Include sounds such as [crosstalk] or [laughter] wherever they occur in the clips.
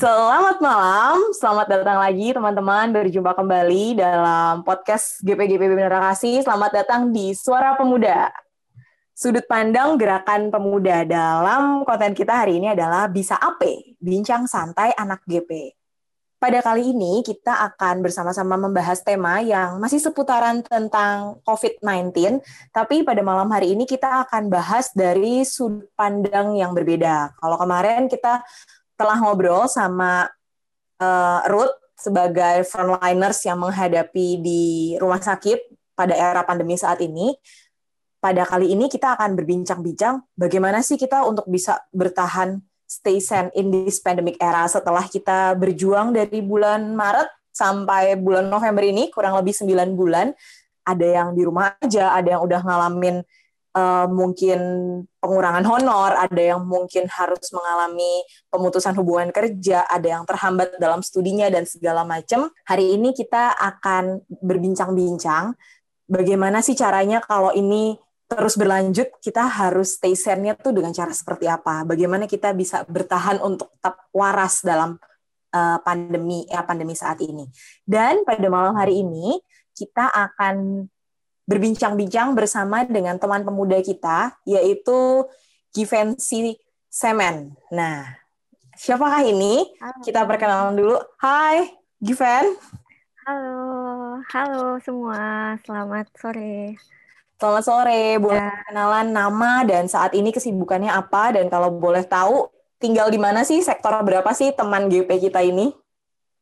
Selamat malam, selamat datang lagi teman-teman berjumpa kembali dalam podcast GPGP Bintara Kasih. Selamat datang di Suara Pemuda. Sudut pandang gerakan pemuda dalam konten kita hari ini adalah Bisa AP, Bincang Santai Anak GP. Pada kali ini kita akan bersama-sama membahas tema yang masih seputaran tentang COVID-19, tapi pada malam hari ini kita akan bahas dari sudut pandang yang berbeda. Kalau kemarin kita telah ngobrol sama uh, Ruth sebagai frontliners yang menghadapi di rumah sakit pada era pandemi saat ini. Pada kali ini kita akan berbincang-bincang bagaimana sih kita untuk bisa bertahan stay sane in this pandemic era setelah kita berjuang dari bulan Maret sampai bulan November ini kurang lebih 9 bulan. Ada yang di rumah aja, ada yang udah ngalamin uh, mungkin pengurangan honor, ada yang mungkin harus mengalami pemutusan hubungan kerja, ada yang terhambat dalam studinya dan segala macam. Hari ini kita akan berbincang-bincang bagaimana sih caranya kalau ini terus berlanjut, kita harus stay sane-nya tuh dengan cara seperti apa? Bagaimana kita bisa bertahan untuk tetap waras dalam uh, pandemi ya pandemi saat ini. Dan pada malam hari ini kita akan berbincang-bincang bersama dengan teman pemuda kita, yaitu Givenchy Semen. Nah, siapakah ini? Halo. Kita perkenalan dulu. Hai, Given. Halo, halo semua. Selamat sore. Selamat sore. Boleh ya. kenalan nama dan saat ini kesibukannya apa? Dan kalau boleh tahu, tinggal di mana sih? Sektor berapa sih teman GP kita ini?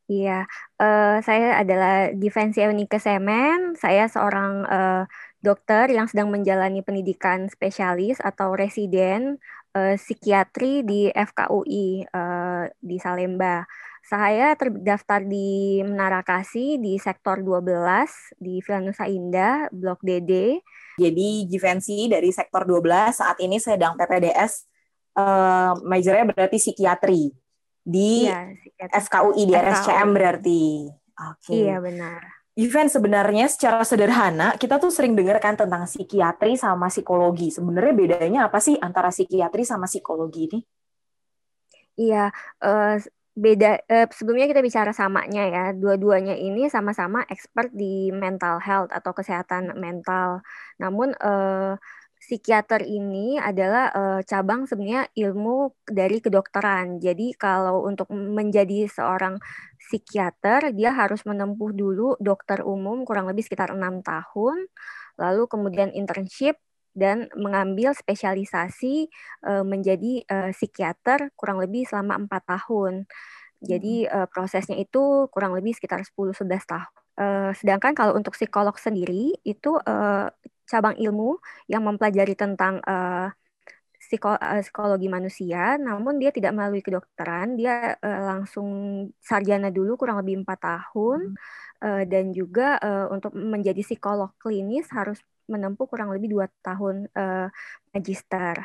Iya, uh, saya adalah Givenchy Eunike Semen. Saya seorang uh, dokter yang sedang menjalani pendidikan spesialis atau residen uh, psikiatri di FKUI uh, di Salemba. Saya terdaftar di Menara Kasih di sektor 12 di Villa Nusa Indah, Blok DD. Jadi Givenchy dari sektor 12 saat ini sedang PPDS uh, majornya berarti psikiatri di iya, FKUI di FKUI. RSCM berarti. Oke. Okay. Iya benar. Event sebenarnya secara sederhana kita tuh sering dengar kan tentang psikiatri sama psikologi. Sebenarnya bedanya apa sih antara psikiatri sama psikologi ini? Iya, uh, beda uh, sebelumnya kita bicara samanya ya. Dua-duanya ini sama-sama expert di mental health atau kesehatan mental. Namun uh, psikiater ini adalah uh, cabang sebenarnya ilmu dari kedokteran. Jadi kalau untuk menjadi seorang psikiater, dia harus menempuh dulu dokter umum kurang lebih sekitar enam tahun, lalu kemudian internship dan mengambil spesialisasi uh, menjadi uh, psikiater kurang lebih selama empat tahun. Jadi uh, prosesnya itu kurang lebih sekitar 10-11 tahun. Uh, sedangkan kalau untuk psikolog sendiri itu uh, cabang ilmu yang mempelajari tentang uh, psiko, uh, psikologi manusia, namun dia tidak melalui kedokteran, dia uh, langsung sarjana dulu kurang lebih empat tahun, hmm. uh, dan juga uh, untuk menjadi psikolog klinis harus menempuh kurang lebih dua tahun uh, magister.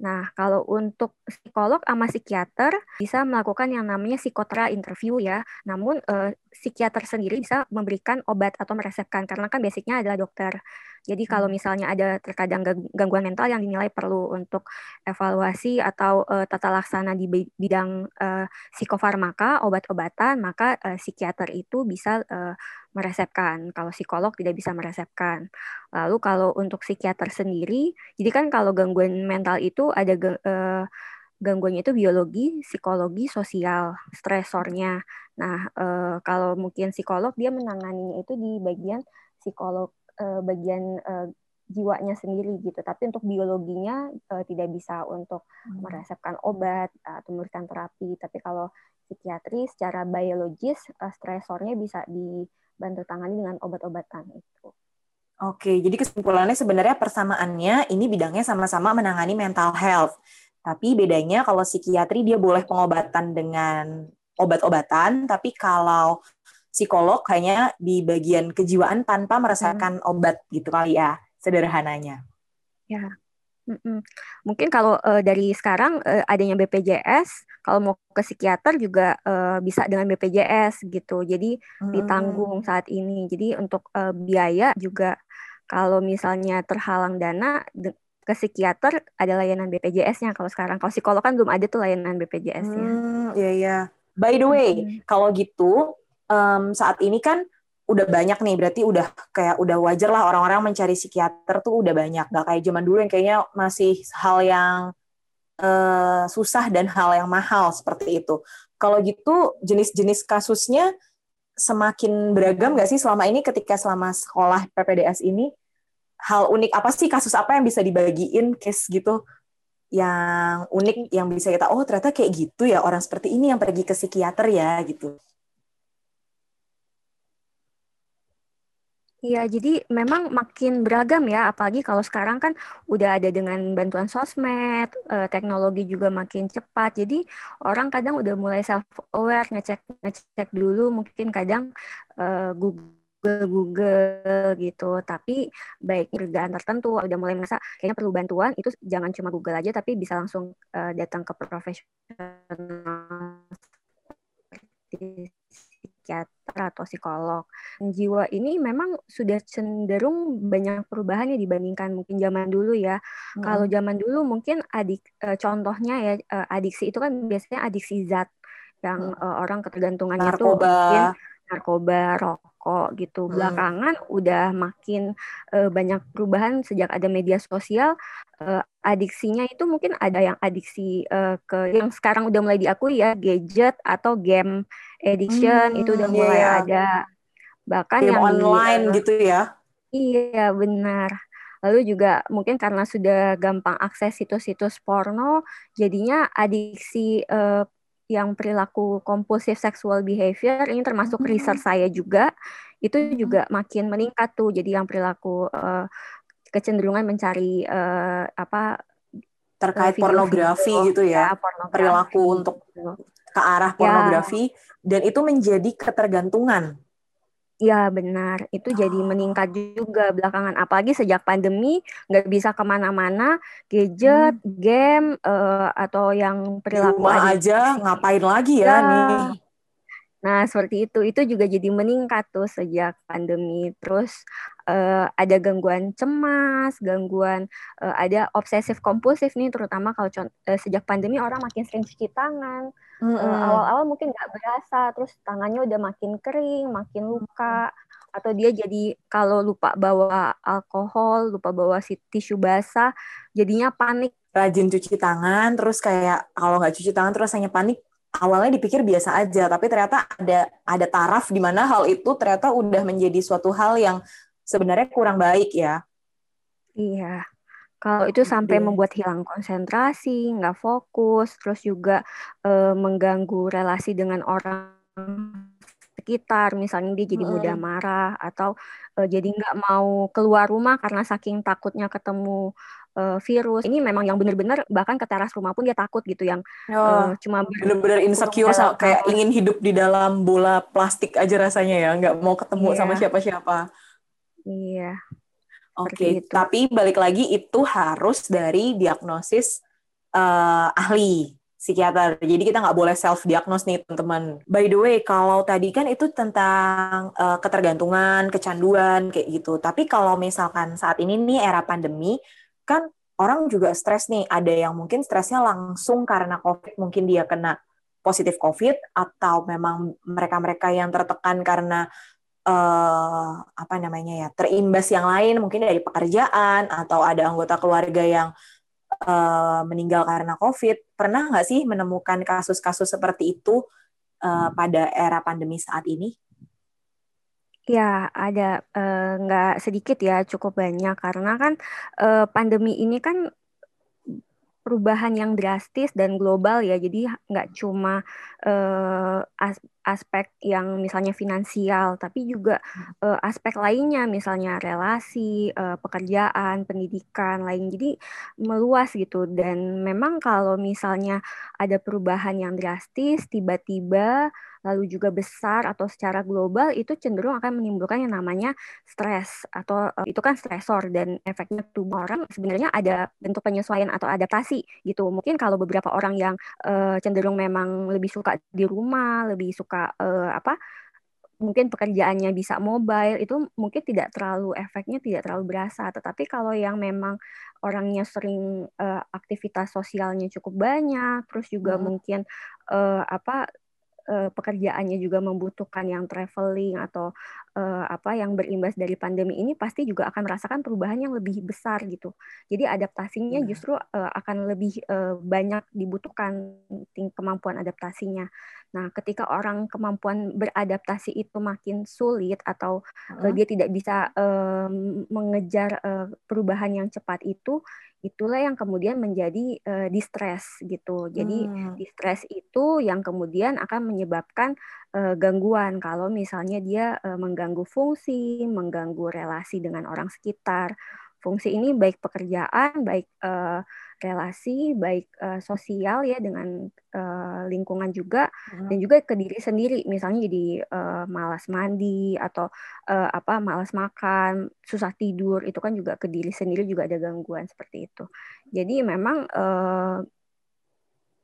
Nah, kalau untuk psikolog sama psikiater bisa melakukan yang namanya psikotera interview ya. Namun eh, psikiater sendiri bisa memberikan obat atau meresepkan karena kan basicnya adalah dokter. Jadi kalau hmm. misalnya ada terkadang gangguan mental yang dinilai perlu untuk evaluasi atau uh, tata laksana di bidang uh, psikofarmaka, obat-obatan, maka uh, psikiater itu bisa uh, meresepkan. Kalau psikolog tidak bisa meresepkan. Lalu kalau untuk psikiater sendiri, jadi kan kalau gangguan mental itu ada uh, gangguannya itu biologi, psikologi, sosial, stresornya. Nah, uh, kalau mungkin psikolog dia menanganinya itu di bagian psikolog uh, bagian uh, jiwanya sendiri gitu. Tapi untuk biologinya uh, tidak bisa untuk hmm. meresepkan obat atau memberikan terapi. Tapi kalau psikiatri secara biologis uh, stresornya bisa dibantu tangani dengan obat-obatan itu. Oke, jadi kesimpulannya sebenarnya persamaannya ini bidangnya sama-sama menangani mental health. Tapi bedanya kalau psikiatri dia boleh pengobatan dengan obat-obatan, tapi kalau psikolog hanya di bagian kejiwaan tanpa merasakan hmm. obat gitu kali ya sederhananya. Ya. Mm-mm. Mungkin kalau uh, dari sekarang uh, adanya BPJS, kalau mau ke psikiater juga uh, bisa dengan BPJS gitu. Jadi hmm. ditanggung saat ini. Jadi untuk uh, biaya juga kalau misalnya terhalang dana ke psikiater ada layanan BPJS-nya kalau sekarang. Kalau psikolog kan belum ada tuh layanan BPJS-nya. Hmm, iya iya. By the way, hmm. kalau gitu um, saat ini kan udah banyak nih, berarti udah kayak udah wajar lah orang-orang mencari psikiater tuh udah banyak. Gak kayak zaman dulu yang kayaknya masih hal yang uh, susah dan hal yang mahal seperti itu. Kalau gitu jenis-jenis kasusnya semakin beragam nggak sih selama ini ketika selama sekolah PPDS ini? Hal unik apa sih kasus apa yang bisa dibagiin case gitu yang unik yang bisa kita oh ternyata kayak gitu ya orang seperti ini yang pergi ke psikiater ya gitu. Iya, jadi memang makin beragam ya, apalagi kalau sekarang kan udah ada dengan bantuan sosmed, eh, teknologi juga makin cepat. Jadi orang kadang udah mulai self aware, ngecek ngecek dulu, mungkin kadang uh, Google Google gitu tapi baik kerjaan tertentu udah mulai merasa kayaknya perlu bantuan itu jangan cuma Google aja tapi bisa langsung uh, datang ke profesional psikiater atau psikolog. Jiwa ini memang sudah cenderung banyak perubahannya dibandingkan mungkin zaman dulu ya. Hmm. Kalau zaman dulu mungkin adik uh, contohnya ya uh, adiksi itu kan biasanya adiksi zat yang hmm. orang ketergantungannya itu mungkin narkoba, rokok kok gitu. Hmm. Belakangan udah makin uh, banyak perubahan sejak ada media sosial. Uh, adiksinya itu mungkin ada yang adiksi uh, ke yang sekarang udah mulai diakui ya gadget atau game addiction hmm, itu udah mulai yeah. ada. Bahkan game yang online di, uh, gitu ya. Iya benar. Lalu juga mungkin karena sudah gampang akses situs-situs porno, jadinya adiksi uh, yang perilaku kompulsif sexual behavior ini termasuk hmm. research saya juga itu juga makin meningkat tuh jadi yang perilaku uh, kecenderungan mencari uh, apa terkait video, pornografi video, gitu ya, ya pornografi. perilaku untuk ke arah ya. pornografi ya. dan itu menjadi ketergantungan Ya benar, itu jadi meningkat juga belakangan. Apalagi sejak pandemi nggak bisa ke mana-mana, gadget, hmm. game, uh, atau yang perilaku rumah aja ngapain lagi ya, ya nih? Nah seperti itu, itu juga jadi meningkat tuh sejak pandemi. Terus uh, ada gangguan cemas, gangguan uh, ada obsesif kompulsif nih, terutama kalau uh, sejak pandemi orang makin sering cuci tangan Mm-hmm. Uh, awal-awal mungkin nggak berasa, terus tangannya udah makin kering, makin luka, atau dia jadi kalau lupa bawa alkohol, lupa bawa si tisu basah, jadinya panik. Rajin cuci tangan, terus kayak kalau nggak cuci tangan terus hanya panik. Awalnya dipikir biasa aja, tapi ternyata ada ada taraf di mana hal itu ternyata udah menjadi suatu hal yang sebenarnya kurang baik ya. Iya. Kalau itu sampai membuat hilang konsentrasi, nggak fokus, terus juga e, mengganggu relasi dengan orang sekitar, misalnya dia jadi mudah marah atau e, jadi nggak mau keluar rumah karena saking takutnya ketemu e, virus. Ini memang yang benar-benar bahkan ke teras rumah pun dia takut gitu, yang oh, e, cuma benar-benar insecure so, kayak ingin hidup di dalam bola plastik aja rasanya ya, nggak mau ketemu yeah. sama siapa-siapa. Iya. Oke, okay. tapi balik lagi itu harus dari diagnosis uh, ahli psikiater. Jadi kita nggak boleh self diagnose nih teman-teman. By the way, kalau tadi kan itu tentang uh, ketergantungan, kecanduan kayak gitu. Tapi kalau misalkan saat ini nih era pandemi, kan orang juga stres nih. Ada yang mungkin stresnya langsung karena COVID, mungkin dia kena positif COVID atau memang mereka-mereka yang tertekan karena uh, apa namanya ya terimbas yang lain mungkin dari pekerjaan atau ada anggota keluarga yang uh, meninggal karena COVID pernah nggak sih menemukan kasus-kasus seperti itu uh, pada era pandemi saat ini? Ya, ada nggak sedikit ya, cukup banyak karena kan pandemi ini kan perubahan yang drastis dan global ya. Jadi nggak cuma uh, as aspek yang misalnya finansial, tapi juga uh, aspek lainnya, misalnya relasi, uh, pekerjaan, pendidikan lain. Jadi meluas gitu. Dan memang kalau misalnya ada perubahan yang drastis, tiba-tiba lalu juga besar atau secara global itu cenderung akan menimbulkan yang namanya stres atau uh, itu kan stresor dan efeknya tubuh orang sebenarnya ada bentuk penyesuaian atau adaptasi gitu. Mungkin kalau beberapa orang yang uh, cenderung memang lebih suka di rumah, lebih suka uh, apa mungkin pekerjaannya bisa mobile itu mungkin tidak terlalu efeknya tidak terlalu berasa tetapi kalau yang memang orangnya sering uh, aktivitas sosialnya cukup banyak terus juga hmm. mungkin uh, apa uh, pekerjaannya juga membutuhkan yang traveling atau uh, apa yang berimbas dari pandemi ini pasti juga akan merasakan perubahan yang lebih besar gitu. Jadi adaptasinya justru uh, akan lebih uh, banyak dibutuhkan kemampuan adaptasinya. Nah, ketika orang kemampuan beradaptasi itu makin sulit atau uh, dia tidak bisa uh, mengejar uh, perubahan yang cepat itu, itulah yang kemudian menjadi uh, distress gitu. Jadi hmm. distress itu yang kemudian akan menyebabkan uh, gangguan kalau misalnya dia uh, mengganggu fungsi, mengganggu relasi dengan orang sekitar. Fungsi ini baik pekerjaan, baik uh, relasi baik uh, sosial ya dengan uh, lingkungan juga hmm. dan juga ke diri sendiri misalnya jadi uh, malas mandi atau uh, apa malas makan susah tidur itu kan juga ke diri sendiri juga ada gangguan seperti itu jadi memang uh,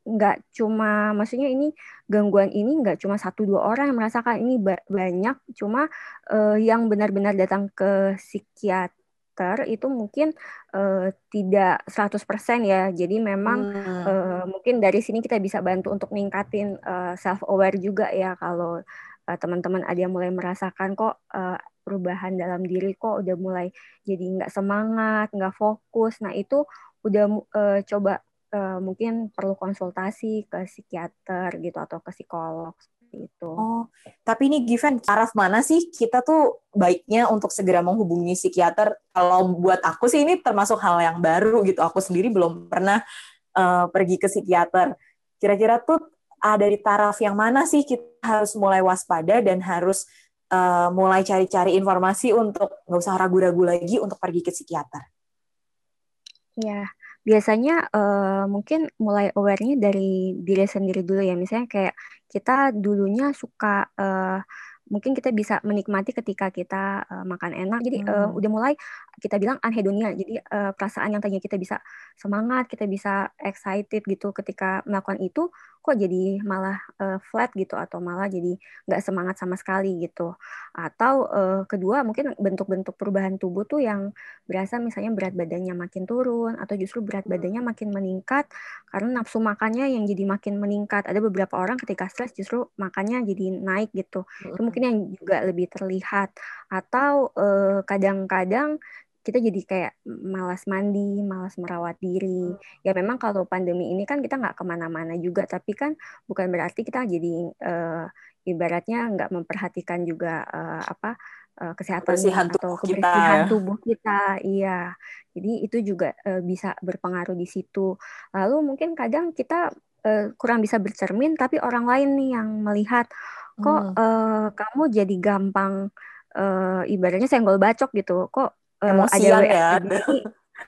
nggak cuma maksudnya ini gangguan ini nggak cuma satu dua orang yang merasakan ini banyak cuma uh, yang benar-benar datang ke psikiater itu mungkin uh, tidak 100% ya. Jadi memang hmm. uh, mungkin dari sini kita bisa bantu untuk ningkatin uh, self aware juga ya kalau uh, teman-teman ada yang mulai merasakan kok uh, perubahan dalam diri kok udah mulai jadi nggak semangat, nggak fokus. Nah itu udah uh, coba uh, mungkin perlu konsultasi ke psikiater gitu atau ke psikolog itu. Oh, tapi ini Given, arah mana sih kita tuh baiknya untuk segera menghubungi psikiater? Kalau buat aku sih ini termasuk hal yang baru gitu. Aku sendiri belum pernah uh, pergi ke psikiater. Kira-kira tuh ada di taraf yang mana sih kita harus mulai waspada dan harus uh, mulai cari-cari informasi untuk nggak usah ragu-ragu lagi untuk pergi ke psikiater? Ya, biasanya uh, mungkin mulai aware-nya dari diri sendiri dulu ya. Misalnya kayak kita dulunya suka uh, mungkin kita bisa menikmati ketika kita uh, makan enak. Jadi uh, udah mulai kita bilang anhedonia. Jadi uh, perasaan yang tadinya kita bisa semangat, kita bisa excited gitu ketika melakukan itu, kok jadi malah uh, flat gitu atau malah jadi nggak semangat sama sekali gitu. Atau uh, kedua mungkin bentuk-bentuk perubahan tubuh tuh yang berasa misalnya berat badannya makin turun atau justru berat badannya makin meningkat karena nafsu makannya yang jadi makin meningkat. Ada beberapa orang ketika stres justru makannya jadi naik gitu. Itu mungkin yang juga lebih terlihat. Atau kadang-kadang uh, kita jadi kayak malas mandi, malas merawat diri. Ya memang kalau pandemi ini kan kita nggak ke mana-mana juga, tapi kan bukan berarti kita jadi uh, ibaratnya nggak memperhatikan juga uh, apa uh, kesehatan atau kebersihan kita, ya. tubuh kita. Iya, jadi itu juga uh, bisa berpengaruh di situ. Lalu mungkin kadang kita uh, kurang bisa bercermin, tapi orang lain nih yang melihat kok hmm. uh, kamu jadi gampang uh, ibaratnya senggol bacok gitu. Kok ada WA ya.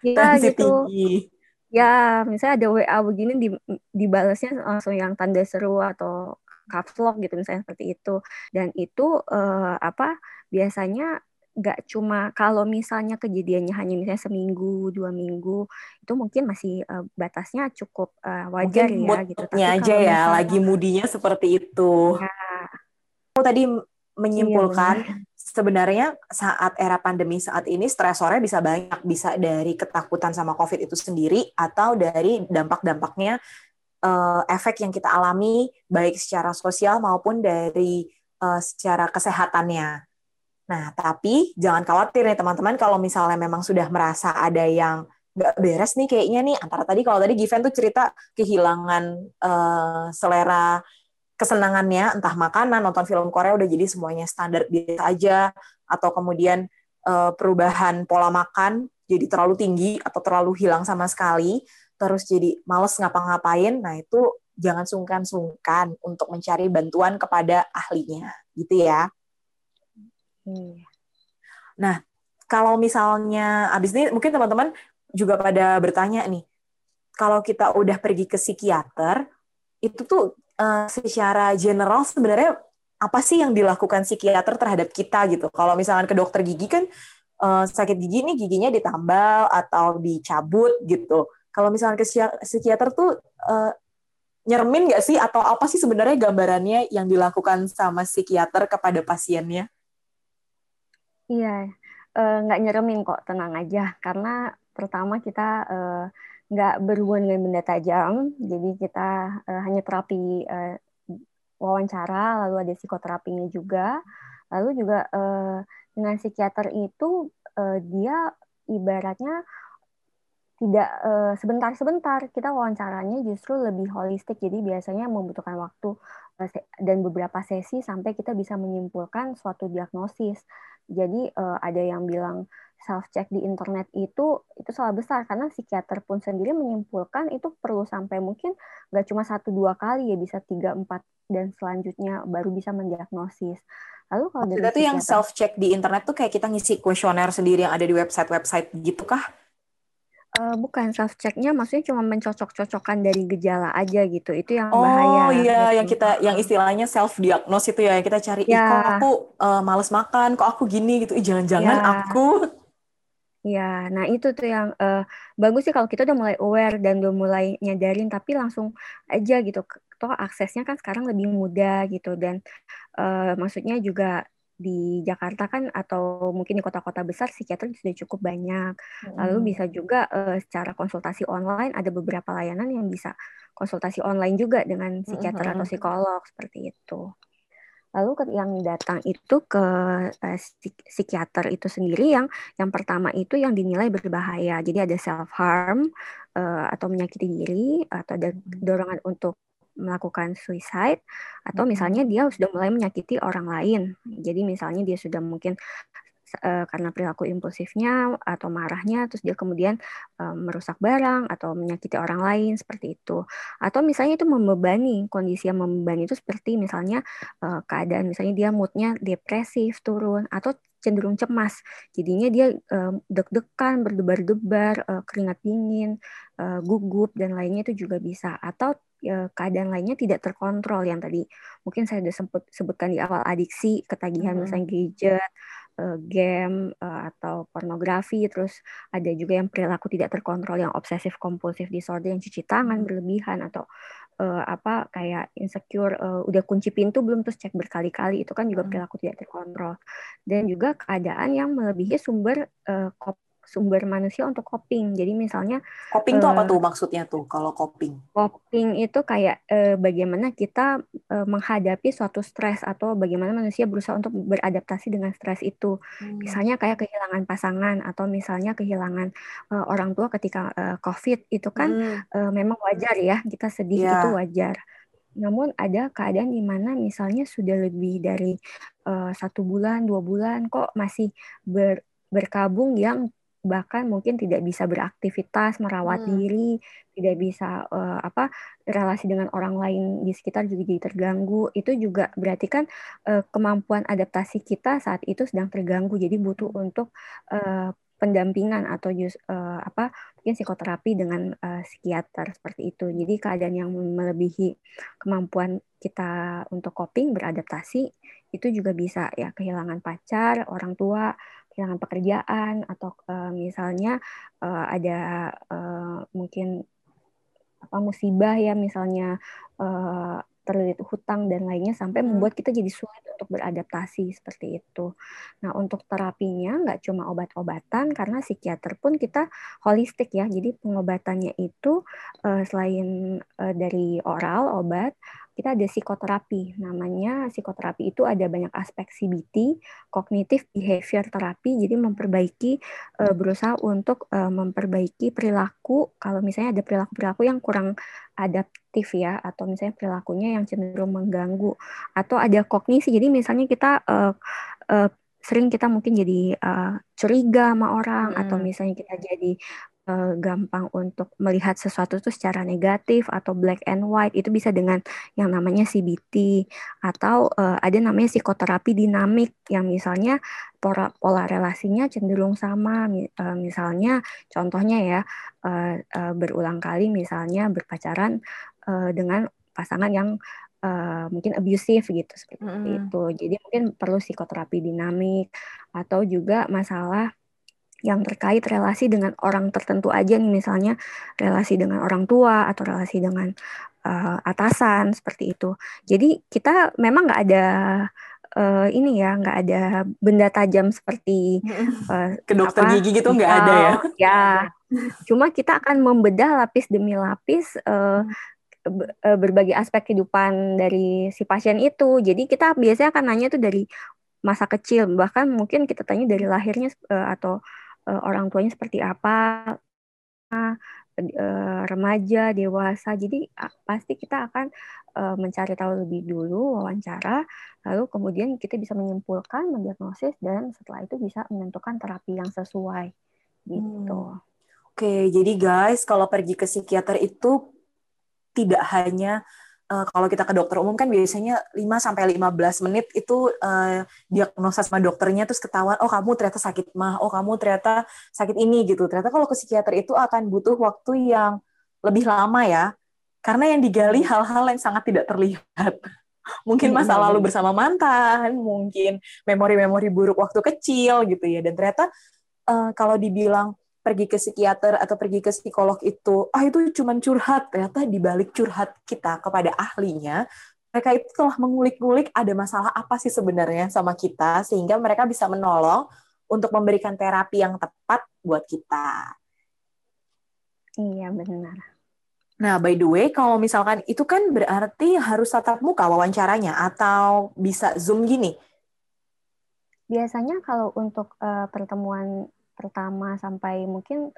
ya [laughs] gitu. Tinggi. Ya, misalnya ada WA begini di dibalasnya langsung yang tanda seru atau caps lock gitu misalnya seperti itu. Dan itu uh, apa biasanya nggak cuma kalau misalnya kejadiannya hanya misalnya seminggu dua minggu itu mungkin masih uh, batasnya cukup uh, wajar mungkin ya gitu. Tapi aja ya misalnya, lagi mudinya seperti itu. Ya. Aku tadi menyimpulkan iya, sebenarnya saat era pandemi saat ini stresornya bisa banyak bisa dari ketakutan sama covid itu sendiri atau dari dampak-dampaknya uh, efek yang kita alami baik secara sosial maupun dari uh, secara kesehatannya. Nah, tapi jangan khawatir nih teman-teman kalau misalnya memang sudah merasa ada yang nggak beres nih kayaknya nih antara tadi kalau tadi Given tuh cerita kehilangan uh, selera kesenangannya entah makanan nonton film Korea udah jadi semuanya standar biasa aja. Atau kemudian uh, perubahan pola makan jadi terlalu tinggi atau terlalu hilang sama sekali. Terus jadi males ngapa-ngapain. Nah itu jangan sungkan-sungkan untuk mencari bantuan kepada ahlinya. Gitu ya. Hmm. nah kalau misalnya abis ini mungkin teman-teman juga pada bertanya nih. Kalau kita udah pergi ke psikiater itu tuh uh, secara general sebenarnya apa sih yang dilakukan psikiater terhadap kita gitu? Kalau misalkan ke dokter gigi kan uh, sakit gigi nih giginya ditambal atau dicabut gitu. Kalau misalkan ke psikiater tuh uh, nyermin nggak sih atau apa sih sebenarnya gambarannya yang dilakukan sama psikiater kepada pasiennya? Iya, nggak uh, nyeremin kok, tenang aja. Karena pertama kita uh, nggak berhubungan dengan benda tajam, jadi kita uh, hanya terapi uh, wawancara, lalu ada psikoterapinya juga. Lalu juga uh, dengan psikiater itu uh, dia ibaratnya tidak sebentar-sebentar. Kita wawancaranya justru lebih holistik. Jadi biasanya membutuhkan waktu dan beberapa sesi sampai kita bisa menyimpulkan suatu diagnosis. Jadi ada yang bilang self check di internet itu itu salah besar karena psikiater pun sendiri menyimpulkan itu perlu sampai mungkin nggak cuma satu dua kali ya bisa tiga empat dan selanjutnya baru bisa mendiagnosis. Lalu kalau dari itu yang self check di internet tuh kayak kita ngisi kuesioner sendiri yang ada di website-website gitu kah? Uh, bukan self checknya maksudnya cuma mencocok-cocokkan dari gejala aja gitu itu yang oh, bahaya oh iya gitu. yang kita yang istilahnya self diagnose itu ya yang kita cari ya. kok aku uh, males makan kok aku gini gitu jangan-jangan ya. aku [laughs] Ya, nah itu tuh yang uh, bagus sih kalau kita udah mulai aware dan udah mulai nyadarin, tapi langsung aja gitu. Toh aksesnya kan sekarang lebih mudah gitu dan uh, maksudnya juga di Jakarta kan atau mungkin di kota-kota besar psikiater sudah cukup banyak. Lalu bisa juga uh, secara konsultasi online ada beberapa layanan yang bisa konsultasi online juga dengan psikiater atau psikolog seperti itu. Lalu yang datang itu ke uh, psikiater itu sendiri yang yang pertama itu yang dinilai berbahaya. Jadi ada self harm uh, eh, atau menyakiti diri atau ada hmm. dorongan untuk melakukan suicide atau hmm. misalnya dia sudah mulai menyakiti orang lain. Jadi misalnya dia sudah mungkin uh, karena perilaku impulsifnya atau marahnya terus dia kemudian uh, merusak barang atau menyakiti orang lain seperti itu. Atau misalnya itu membebani kondisi yang membebani itu seperti misalnya uh, keadaan misalnya dia moodnya depresif turun atau cenderung cemas. Jadinya dia uh, deg-degan berdebar-debar uh, keringat dingin uh, gugup dan lainnya itu juga bisa. Atau keadaan lainnya tidak terkontrol yang tadi mungkin saya sudah sebutkan di awal adiksi ketagihan hmm. misalnya gadget uh, game uh, atau pornografi terus ada juga yang perilaku tidak terkontrol yang obsesif kompulsif disorder yang cuci tangan hmm. berlebihan atau uh, apa kayak insecure uh, udah kunci pintu belum terus cek berkali-kali itu kan juga hmm. perilaku tidak terkontrol dan juga keadaan yang melebihi sumber uh, sumber manusia untuk coping. Jadi misalnya coping itu uh, apa tuh maksudnya tuh kalau coping? Coping itu kayak uh, bagaimana kita uh, menghadapi suatu stres atau bagaimana manusia berusaha untuk beradaptasi dengan stres itu. Hmm. Misalnya kayak kehilangan pasangan atau misalnya kehilangan uh, orang tua ketika uh, COVID itu kan hmm. uh, memang wajar ya kita sedih yeah. itu wajar. Namun ada keadaan di mana misalnya sudah lebih dari uh, satu bulan, dua bulan kok masih ber, berkabung yang bahkan mungkin tidak bisa beraktivitas, merawat hmm. diri, tidak bisa uh, apa relasi dengan orang lain di sekitar juga jadi terganggu. Itu juga berarti kan uh, kemampuan adaptasi kita saat itu sedang terganggu. Jadi butuh untuk uh, pendampingan atau just, uh, apa mungkin psikoterapi dengan uh, psikiater seperti itu. Jadi keadaan yang melebihi kemampuan kita untuk coping beradaptasi itu juga bisa ya kehilangan pacar, orang tua, kehilangan pekerjaan atau uh, misalnya uh, ada uh, mungkin apa musibah ya misalnya uh, terlilit hutang dan lainnya sampai hmm. membuat kita jadi sulit untuk beradaptasi seperti itu. Nah untuk terapinya nggak cuma obat-obatan karena psikiater pun kita holistik ya. Jadi pengobatannya itu uh, selain uh, dari oral obat kita ada psikoterapi. Namanya psikoterapi itu ada banyak aspek CBT, kognitif behavior terapi, jadi memperbaiki uh, berusaha untuk uh, memperbaiki perilaku kalau misalnya ada perilaku-perilaku yang kurang adaptif ya atau misalnya perilakunya yang cenderung mengganggu atau ada kognisi. Jadi misalnya kita uh, uh, sering kita mungkin jadi uh, curiga sama orang hmm. atau misalnya kita jadi uh, gampang untuk melihat sesuatu itu secara negatif atau black and white itu bisa dengan yang namanya CBT atau uh, ada namanya psikoterapi dinamik yang misalnya pola, pola relasinya cenderung sama uh, misalnya contohnya ya uh, uh, berulang kali misalnya berpacaran uh, dengan pasangan yang Uh, mungkin abusive gitu seperti mm. itu. Jadi mungkin perlu psikoterapi dinamik atau juga masalah yang terkait relasi dengan orang tertentu aja nih misalnya relasi dengan orang tua atau relasi dengan uh, atasan seperti itu. Jadi kita memang nggak ada uh, ini ya nggak ada benda tajam seperti uh, ke dokter apa, gigi gitu nggak ada ya? Ya, cuma kita akan membedah lapis demi lapis uh, berbagai aspek kehidupan dari si pasien itu. Jadi kita biasanya akan nanya itu dari masa kecil, bahkan mungkin kita tanya dari lahirnya atau orang tuanya seperti apa, remaja, dewasa. Jadi pasti kita akan mencari tahu lebih dulu, wawancara, lalu kemudian kita bisa menyimpulkan, mendiagnosis, dan setelah itu bisa menentukan terapi yang sesuai. Gitu. Hmm. Oke, jadi guys, kalau pergi ke psikiater itu tidak hanya uh, kalau kita ke dokter umum kan biasanya 5 sampai 15 menit itu uh, diagnosa sama dokternya terus ketahuan oh kamu ternyata sakit mah, oh kamu ternyata sakit ini gitu. Ternyata kalau ke psikiater itu akan butuh waktu yang lebih lama ya. Karena yang digali hal-hal yang sangat tidak terlihat. [laughs] mungkin masa hmm. lalu bersama mantan, mungkin memori-memori buruk waktu kecil gitu ya. Dan ternyata uh, kalau dibilang pergi ke psikiater atau pergi ke psikolog itu ah itu cuma curhat ternyata di balik curhat kita kepada ahlinya mereka itu telah mengulik-ngulik ada masalah apa sih sebenarnya sama kita sehingga mereka bisa menolong untuk memberikan terapi yang tepat buat kita. Iya benar. Nah, by the way, kalau misalkan itu kan berarti harus tatap muka wawancaranya atau bisa Zoom gini? Biasanya kalau untuk uh, pertemuan pertama sampai mungkin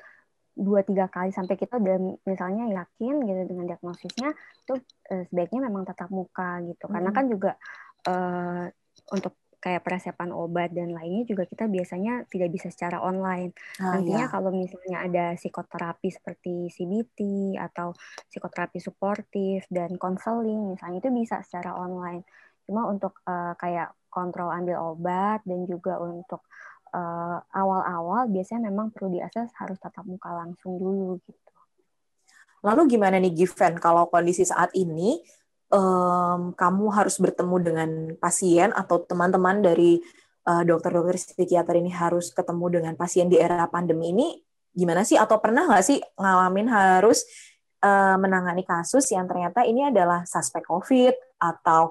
dua tiga kali sampai kita udah misalnya yakin gitu dengan diagnosisnya itu uh, sebaiknya memang tatap muka gitu hmm. karena kan juga uh, untuk kayak persiapan obat dan lainnya juga kita biasanya tidak bisa secara online. Ah, Nantinya iya. kalau misalnya ada psikoterapi seperti CBT atau psikoterapi suportif dan konseling misalnya itu bisa secara online. Cuma untuk uh, kayak kontrol ambil obat dan juga untuk eh, awal-awal biasanya memang perlu diakses harus tatap muka langsung dulu gitu. Lalu gimana nih Given kalau kondisi saat ini um, kamu harus bertemu dengan pasien atau teman-teman dari uh, dokter-dokter psikiater ini harus ketemu dengan pasien di era pandemi ini gimana sih atau pernah nggak sih ngalamin harus uh, menangani kasus yang ternyata ini adalah suspek COVID atau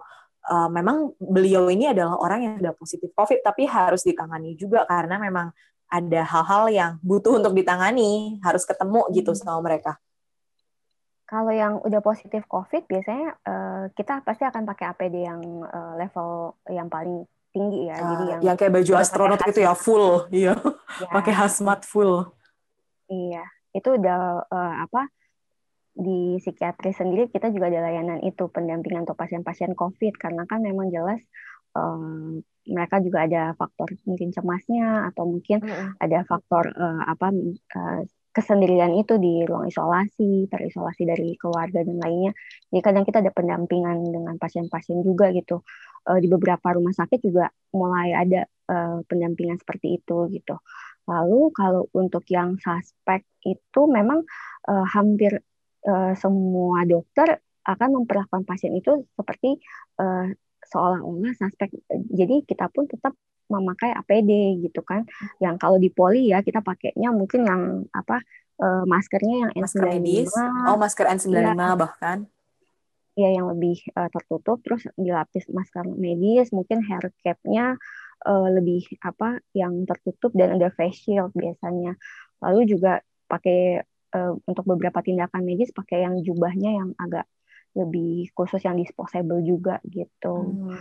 uh, memang beliau ini adalah orang yang sudah positif COVID, tapi harus ditangani juga karena memang ada hal-hal yang butuh untuk ditangani, harus ketemu gitu hmm. sama mereka. Kalau yang udah positif COVID, biasanya uh, kita pasti akan pakai APD yang uh, level yang paling tinggi ya. Uh, Jadi yang, yang kayak baju astronot itu ya full, iya, ya. pakai hazmat full. Iya, itu udah uh, apa? Di psikiatri sendiri kita juga ada layanan itu pendampingan untuk pasien-pasien COVID karena kan memang jelas um, mereka juga ada faktor mungkin cemasnya atau mungkin mm. ada faktor uh, apa uh, kesendirian itu di ruang isolasi, terisolasi dari keluarga dan lainnya. Jadi kadang kita ada pendampingan dengan pasien-pasien juga gitu. Uh, di beberapa rumah sakit juga mulai ada uh, pendampingan seperti itu gitu. Lalu kalau untuk yang suspek itu memang uh, hampir uh, semua dokter akan memperlakukan pasien itu seperti uh, seolah-olah suspek. Jadi kita pun tetap memakai APD gitu kan. Yang kalau di poli ya kita pakainya mungkin yang apa uh, maskernya yang masker N95. medis. Oh, masker N95 ya. bahkan. Ya yang lebih uh, tertutup terus dilapis masker medis, mungkin hair cap-nya uh, lebih apa yang tertutup dan ada face shield biasanya. Lalu juga pakai uh, untuk beberapa tindakan medis pakai yang jubahnya yang agak lebih khusus yang disposable juga gitu. Hmm.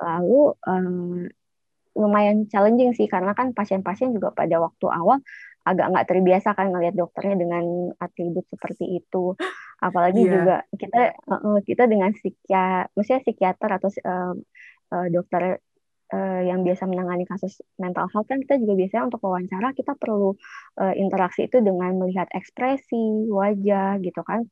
Lalu um, lumayan challenging sih karena kan pasien-pasien juga pada waktu awal agak nggak terbiasa kan ngelihat dokternya dengan atribut seperti itu apalagi yeah. juga kita uh, kita dengan psikiater maksudnya psikiater atau uh, uh, dokter uh, yang biasa menangani kasus mental health kan kita juga biasanya untuk wawancara kita perlu uh, interaksi itu dengan melihat ekspresi wajah gitu kan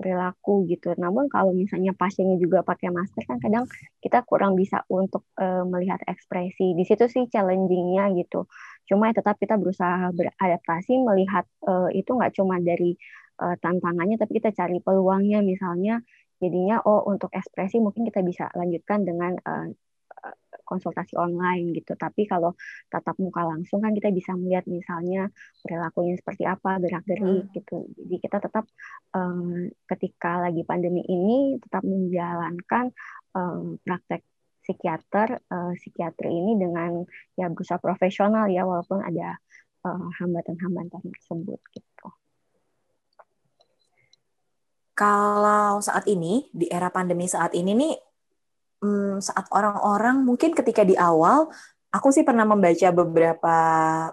perilaku gitu. Namun kalau misalnya pasiennya juga pakai masker kan kadang kita kurang bisa untuk uh, melihat ekspresi. Di situ sih challengingnya gitu. Cuma ya tetap kita berusaha beradaptasi melihat uh, itu nggak cuma dari uh, tantangannya tapi kita cari peluangnya misalnya jadinya oh untuk ekspresi mungkin kita bisa lanjutkan dengan uh, konsultasi online gitu. Tapi kalau tatap muka langsung kan kita bisa melihat misalnya perilakunya seperti apa, gerak-gerik hmm. gitu. Jadi kita tetap um, ketika lagi pandemi ini tetap menjalankan um, praktek psikiater uh, psikiatri ini dengan ya berusaha profesional ya walaupun ada hambatan-hambatan uh, tersebut gitu. kalau saat ini di era pandemi saat ini nih hmm, saat orang-orang mungkin ketika di awal aku sih pernah membaca beberapa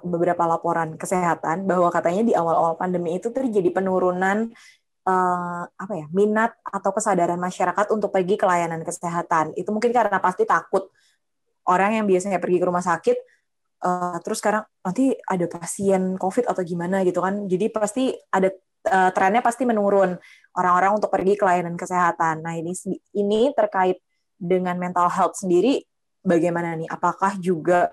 beberapa laporan kesehatan bahwa katanya di awal-awal pandemi itu terjadi penurunan uh, apa ya minat atau kesadaran masyarakat untuk pergi ke layanan kesehatan itu mungkin karena pasti takut orang yang biasanya pergi ke rumah sakit uh, terus sekarang nanti ada pasien covid atau gimana gitu kan jadi pasti ada uh, trennya pasti menurun orang-orang untuk pergi ke layanan kesehatan. Nah, ini ini terkait dengan mental health sendiri bagaimana nih? Apakah juga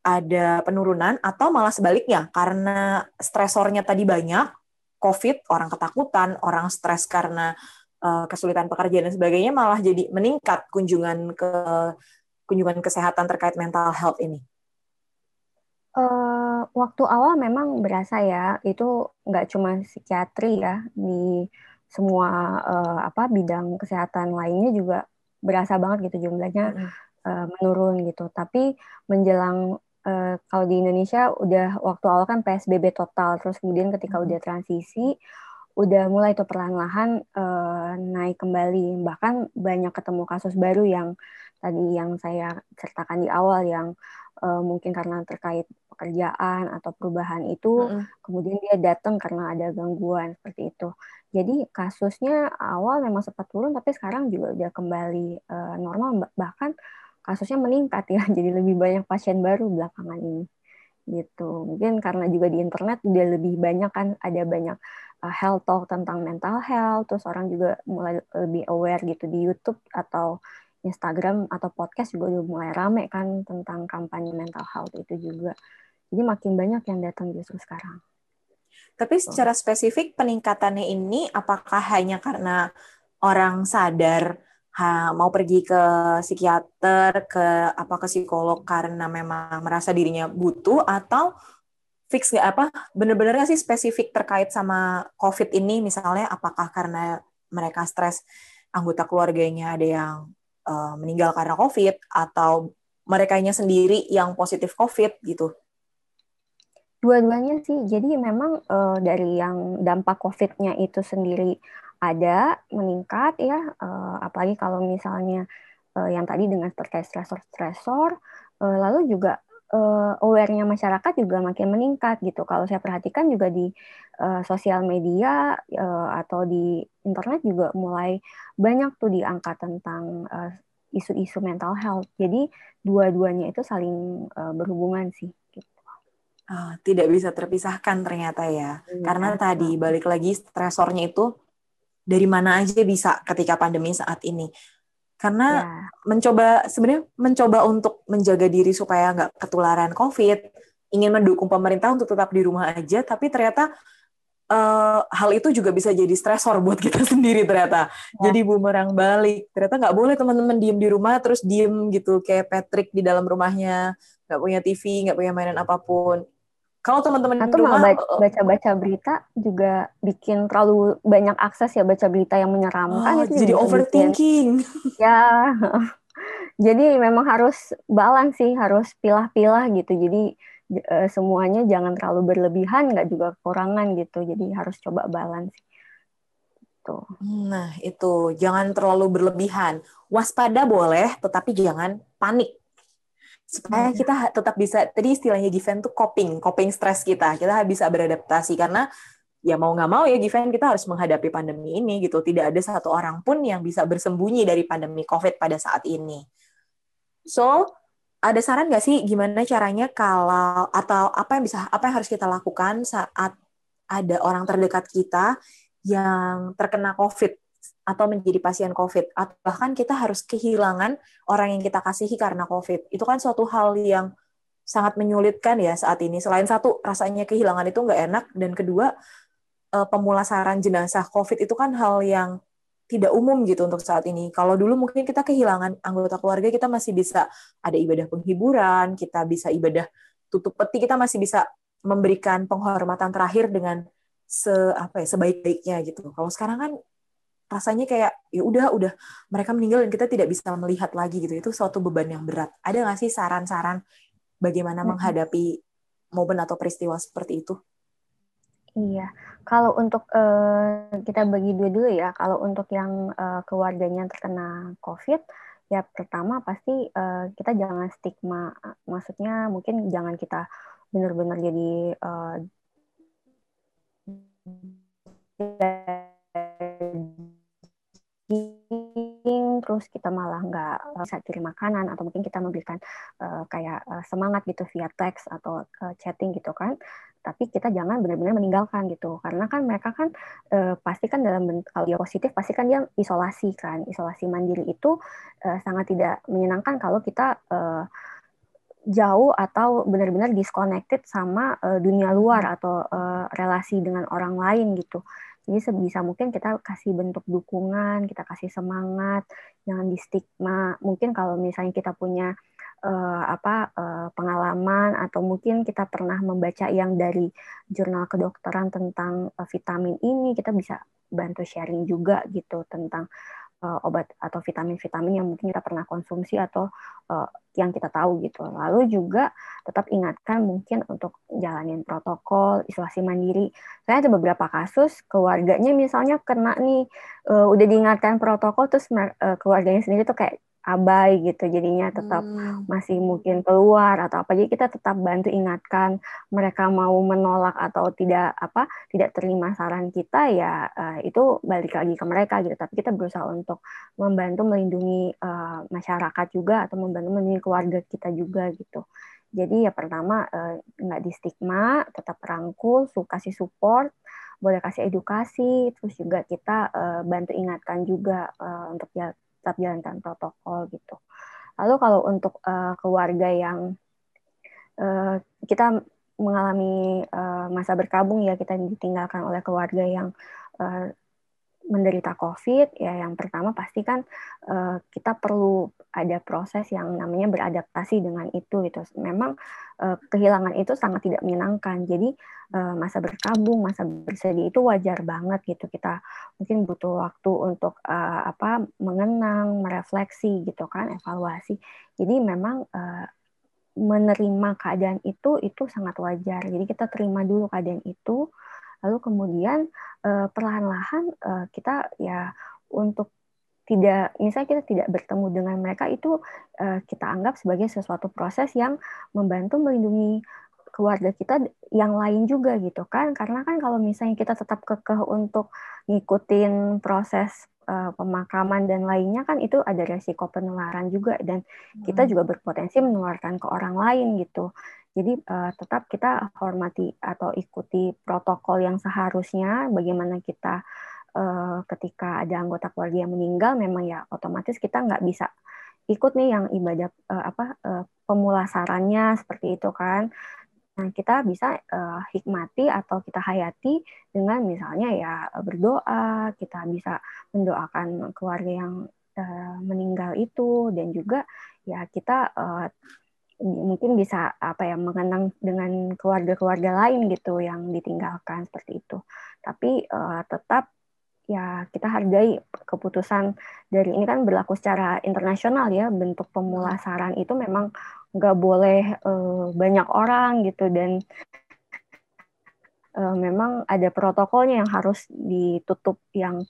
ada penurunan atau malah sebaliknya karena stresornya tadi banyak, COVID, orang ketakutan, orang stres karena uh, kesulitan pekerjaan dan sebagainya malah jadi meningkat kunjungan ke kunjungan kesehatan terkait mental health ini? Uh, waktu awal memang berasa ya itu nggak cuma psikiatri ya di semua uh, apa bidang kesehatan lainnya juga berasa banget gitu jumlahnya uh, menurun gitu. Tapi menjelang uh, kalau di Indonesia udah waktu awal kan PSBB total, terus kemudian ketika udah transisi udah mulai tuh perlahan-lahan uh, naik kembali. Bahkan banyak ketemu kasus baru yang tadi yang saya ceritakan di awal yang uh, mungkin karena terkait pekerjaan atau perubahan itu, mm -hmm. kemudian dia datang karena ada gangguan seperti itu. Jadi kasusnya awal memang sempat turun, tapi sekarang juga udah kembali uh, normal, bahkan kasusnya meningkat ya, [laughs] jadi lebih banyak pasien baru belakangan ini. Gitu. Mungkin karena juga di internet udah lebih banyak kan, ada banyak uh, health talk tentang mental health, terus orang juga mulai lebih aware gitu di YouTube atau Instagram atau podcast juga udah mulai rame kan tentang kampanye mental health itu juga. Jadi makin banyak yang datang justru sekarang. Tapi secara spesifik peningkatannya ini apakah hanya karena orang sadar ha, mau pergi ke psikiater, ke apa ke psikolog karena memang merasa dirinya butuh atau fix nggak apa benar-benar sih spesifik terkait sama COVID ini misalnya apakah karena mereka stres anggota keluarganya ada yang uh, meninggal karena COVID atau mereka sendiri yang positif COVID gitu? Dua-duanya sih. Jadi memang uh, dari yang dampak COVID-nya itu sendiri ada meningkat ya, uh, apalagi kalau misalnya uh, yang tadi dengan terkait stresor-stresor, uh, lalu juga uh, aware-nya masyarakat juga makin meningkat gitu. Kalau saya perhatikan juga di uh, sosial media uh, atau di internet juga mulai banyak tuh diangkat tentang uh, isu-isu mental health. Jadi dua-duanya itu saling uh, berhubungan sih. Oh, tidak bisa terpisahkan ternyata ya. Hmm. Karena tadi balik lagi stresornya itu dari mana aja bisa ketika pandemi saat ini. Karena ya. mencoba sebenarnya mencoba untuk menjaga diri supaya nggak ketularan COVID, ingin mendukung pemerintah untuk tetap di rumah aja, tapi ternyata uh, hal itu juga bisa jadi stresor buat [laughs] kita sendiri ternyata. Ya. Jadi bumerang balik. Ternyata nggak boleh teman-teman diem di rumah terus diem gitu kayak Patrick di dalam rumahnya nggak punya TV, nggak punya mainan apa pun kalau teman-teman atau malah baca-baca berita juga bikin terlalu banyak akses ya baca berita yang menyeramkan oh, itu jadi overthinking bikin, ya. [laughs] Jadi memang harus balance sih harus pilah-pilah gitu. Jadi uh, semuanya jangan terlalu berlebihan nggak juga kekurangan gitu. Jadi harus coba balance gitu. nah itu. Jangan terlalu berlebihan. Waspada boleh tetapi jangan panik supaya kita tetap bisa tadi istilahnya Given tuh coping coping stress kita. Kita bisa beradaptasi karena ya mau nggak mau ya Given kita harus menghadapi pandemi ini gitu. Tidak ada satu orang pun yang bisa bersembunyi dari pandemi COVID pada saat ini. So ada saran nggak sih gimana caranya kalau atau apa yang bisa apa yang harus kita lakukan saat ada orang terdekat kita yang terkena COVID atau menjadi pasien COVID, atau bahkan kita harus kehilangan orang yang kita kasihi karena COVID. Itu kan suatu hal yang sangat menyulitkan ya saat ini. Selain satu, rasanya kehilangan itu nggak enak, dan kedua, eh, pemulasaran jenazah COVID itu kan hal yang tidak umum gitu untuk saat ini. Kalau dulu mungkin kita kehilangan anggota keluarga, kita masih bisa ada ibadah penghiburan, kita bisa ibadah tutup peti, kita masih bisa memberikan penghormatan terakhir dengan se apa ya sebaik-baiknya gitu. Kalau sekarang kan rasanya kayak ya udah udah mereka meninggal dan kita tidak bisa melihat lagi gitu itu suatu beban yang berat ada nggak sih saran-saran bagaimana menghadapi momen atau peristiwa seperti itu Iya, kalau untuk uh, kita bagi dua dulu ya. Kalau untuk yang uh, keluarganya terkena COVID, ya pertama pasti uh, kita jangan stigma. Maksudnya mungkin jangan kita benar-benar jadi uh, terus kita malah nggak bisa kirim makanan atau mungkin kita memberikan uh, kayak uh, semangat gitu via teks atau uh, chatting gitu kan tapi kita jangan benar-benar meninggalkan gitu. Karena kan mereka kan uh, pasti kan dalam kalau dia positif pasti kan dia isolasi kan. Isolasi mandiri itu uh, sangat tidak menyenangkan kalau kita uh, jauh atau benar-benar disconnected sama uh, dunia luar atau uh, relasi dengan orang lain gitu jadi sebisa mungkin kita kasih bentuk dukungan, kita kasih semangat, jangan di stigma. Mungkin kalau misalnya kita punya uh, apa uh, pengalaman atau mungkin kita pernah membaca yang dari jurnal kedokteran tentang uh, vitamin ini, kita bisa bantu sharing juga gitu tentang uh, obat atau vitamin-vitamin yang mungkin kita pernah konsumsi atau uh, yang kita tahu gitu. Lalu juga tetap ingatkan mungkin untuk jalanin protokol isolasi mandiri. Saya ada beberapa kasus keluarganya misalnya kena nih uh, udah diingatkan protokol terus uh, keluarganya sendiri tuh kayak abai gitu jadinya tetap hmm. masih mungkin keluar atau apa. Jadi kita tetap bantu ingatkan mereka mau menolak atau tidak apa tidak terima saran kita ya uh, itu balik lagi ke mereka gitu. Tapi kita berusaha untuk membantu melindungi uh, masyarakat juga atau membantu melindungi keluarga kita juga gitu. Jadi ya pertama uh, nggak di stigma tetap rangkul kasih support boleh kasih edukasi terus juga kita uh, bantu ingatkan juga uh, untuk ya tetap jalankan protokol gitu. Lalu kalau untuk uh, keluarga yang uh, kita mengalami uh, masa berkabung ya kita ditinggalkan oleh keluarga yang uh, menderita COVID, ya yang pertama pasti kan uh, kita perlu ada proses yang namanya beradaptasi dengan itu gitu. Memang uh, kehilangan itu sangat tidak menyenangkan. Jadi uh, masa berkabung, masa bersedih itu wajar banget gitu. Kita mungkin butuh waktu untuk uh, apa mengenang, merefleksi gitu kan, evaluasi. Jadi memang uh, menerima keadaan itu itu sangat wajar. Jadi kita terima dulu keadaan itu lalu kemudian uh, perlahan-lahan uh, kita ya untuk tidak misalnya kita tidak bertemu dengan mereka itu uh, kita anggap sebagai sesuatu proses yang membantu melindungi keluarga kita yang lain juga gitu kan. Karena kan kalau misalnya kita tetap kekeh untuk ngikutin proses uh, pemakaman dan lainnya kan itu ada resiko penularan juga. Dan kita hmm. juga berpotensi menularkan ke orang lain gitu jadi uh, tetap kita hormati atau ikuti protokol yang seharusnya bagaimana kita uh, ketika ada anggota keluarga yang meninggal memang ya otomatis kita nggak bisa ikut nih yang ibadah uh, apa uh, pemulasarannya seperti itu kan. Nah, kita bisa uh, hikmati atau kita hayati dengan misalnya ya berdoa, kita bisa mendoakan keluarga yang uh, meninggal itu dan juga ya kita uh, mungkin bisa apa ya mengenang dengan keluarga-keluarga lain gitu yang ditinggalkan seperti itu. Tapi uh, tetap ya kita hargai keputusan dari ini kan berlaku secara internasional ya bentuk pemulasaran itu memang nggak boleh uh, banyak orang gitu dan uh, memang ada protokolnya yang harus ditutup yang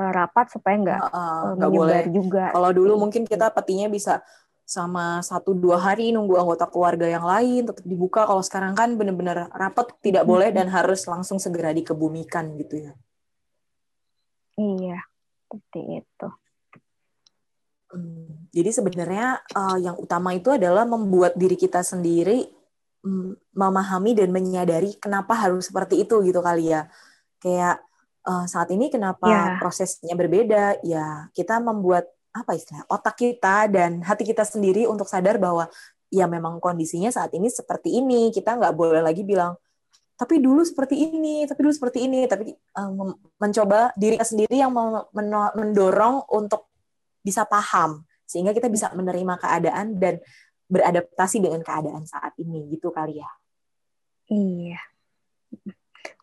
uh, rapat supaya nggak uh, uh, boleh juga. Kalau dulu mungkin kita petinya bisa sama satu dua hari nunggu anggota keluarga yang lain tetap dibuka. Kalau sekarang kan benar-benar rapat tidak boleh dan harus langsung segera dikebumikan gitu ya. Iya seperti itu. Hmm, jadi sebenarnya uh, yang utama itu adalah membuat diri kita sendiri um, memahami dan menyadari kenapa harus seperti itu gitu kali ya. Kayak uh, saat ini kenapa yeah. prosesnya berbeda? Ya kita membuat apa istilah otak kita dan hati kita sendiri untuk sadar bahwa ya memang kondisinya saat ini seperti ini. Kita nggak boleh lagi bilang tapi dulu seperti ini tapi dulu seperti ini. Tapi um, mencoba diri sendiri yang mendorong untuk bisa paham sehingga kita bisa menerima keadaan dan beradaptasi dengan keadaan saat ini gitu kali ya. Iya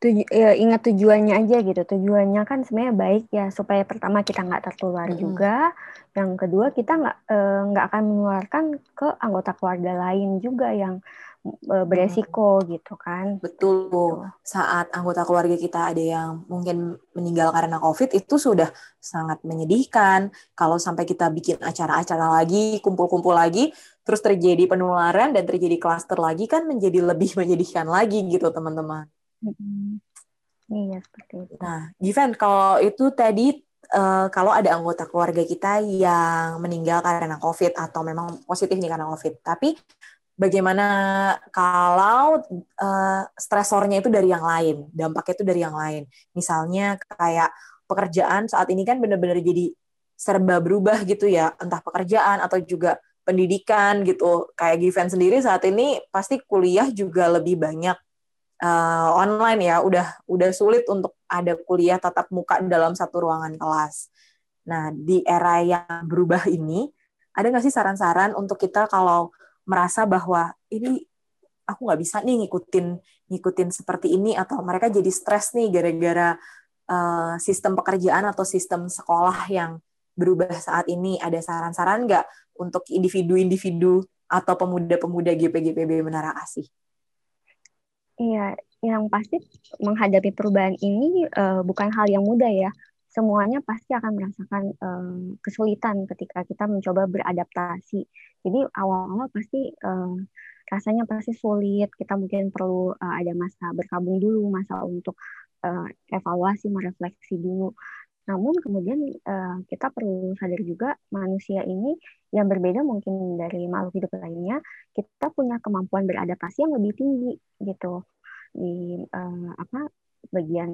tuju, ya, ingat tujuannya aja gitu. Tujuannya kan sebenarnya baik ya supaya pertama kita nggak tertular hmm. juga, yang kedua kita nggak eh, nggak akan menularkan ke anggota keluarga lain juga yang uh, beresiko hmm. gitu kan. Betul. Gitu. Saat anggota keluarga kita ada yang mungkin meninggal karena COVID itu sudah sangat menyedihkan. Kalau sampai kita bikin acara-acara lagi, kumpul-kumpul lagi, terus terjadi penularan dan terjadi klaster lagi kan menjadi lebih [laughs] menyedihkan lagi gitu teman-teman. Iya seperti itu. Nah, Given, kalau itu tadi uh, kalau ada anggota keluarga kita yang meninggal karena COVID atau memang positif nih karena COVID, tapi bagaimana kalau uh, stresornya itu dari yang lain, dampaknya itu dari yang lain. Misalnya kayak pekerjaan saat ini kan benar-benar jadi serba berubah gitu ya, entah pekerjaan atau juga pendidikan gitu. Kayak Given sendiri saat ini pasti kuliah juga lebih banyak uh, online ya udah udah sulit untuk ada kuliah tatap muka dalam satu ruangan kelas. Nah di era yang berubah ini ada nggak sih saran-saran untuk kita kalau merasa bahwa ini aku nggak bisa nih ngikutin ngikutin seperti ini atau mereka jadi stres nih gara-gara uh, sistem pekerjaan atau sistem sekolah yang berubah saat ini ada saran-saran nggak untuk individu-individu atau pemuda-pemuda GPGPB Menara Asih? Iya, yang pasti menghadapi perubahan ini uh, bukan hal yang mudah ya. Semuanya pasti akan merasakan uh, kesulitan ketika kita mencoba beradaptasi. Jadi awal-awal pasti uh, rasanya pasti sulit. Kita mungkin perlu uh, ada masa berkabung dulu, masa untuk uh, evaluasi, merefleksi dulu. Namun kemudian uh, kita perlu sadar juga manusia ini yang berbeda mungkin dari makhluk hidup lainnya, kita punya kemampuan beradaptasi yang lebih tinggi gitu di uh, apa bagian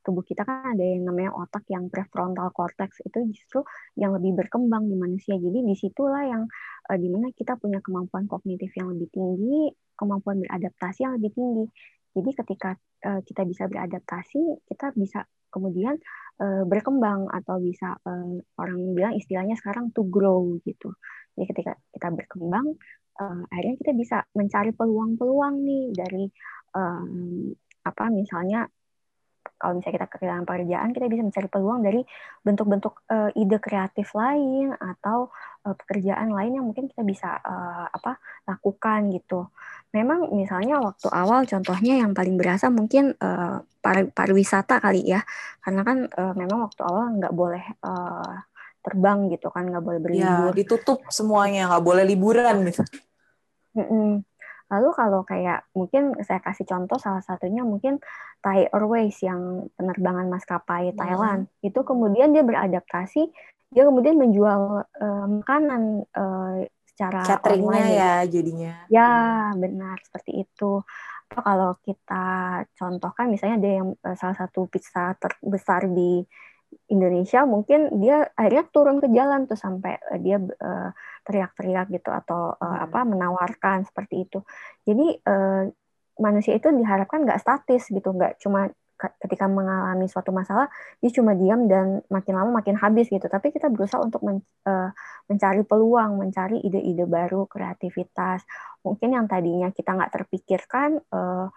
tubuh kita kan ada yang namanya otak yang prefrontal cortex itu justru yang lebih berkembang di manusia. Jadi di situlah yang uh, di mana kita punya kemampuan kognitif yang lebih tinggi, kemampuan beradaptasi yang lebih tinggi. Jadi ketika uh, kita bisa beradaptasi, kita bisa kemudian uh, berkembang atau bisa uh, orang bilang istilahnya sekarang to grow gitu. Jadi ketika kita berkembang, uh, akhirnya kita bisa mencari peluang-peluang nih dari um, apa misalnya kalau misalnya kita kehilangan pekerjaan, kita bisa mencari peluang dari bentuk-bentuk uh, ide kreatif lain atau uh, pekerjaan lain yang mungkin kita bisa uh, apa lakukan gitu. Memang misalnya waktu awal contohnya yang paling berasa mungkin uh, par pariwisata kali ya, karena kan uh, memang waktu awal nggak boleh uh, terbang gitu kan, nggak boleh iya, berlibur. Ya, ditutup semuanya, nggak boleh liburan gitu. Mm -mm. Lalu kalau kayak mungkin saya kasih contoh salah satunya mungkin Thai Airways yang penerbangan maskapai hmm. Thailand. Itu kemudian dia beradaptasi dia kemudian menjual uh, makanan uh, secara cateringnya ya jadinya. Ya benar seperti itu. Atau kalau kita contohkan misalnya ada yang uh, salah satu pizza terbesar di Indonesia mungkin dia akhirnya turun ke jalan tuh sampai uh, dia uh, teriak-teriak gitu atau uh, apa menawarkan seperti itu. Jadi uh, manusia itu diharapkan nggak statis gitu, nggak cuma ketika mengalami suatu masalah dia cuma diam dan makin lama makin habis gitu. Tapi kita berusaha untuk men, uh, mencari peluang, mencari ide-ide baru, kreativitas. Mungkin yang tadinya kita nggak terpikirkan. Uh,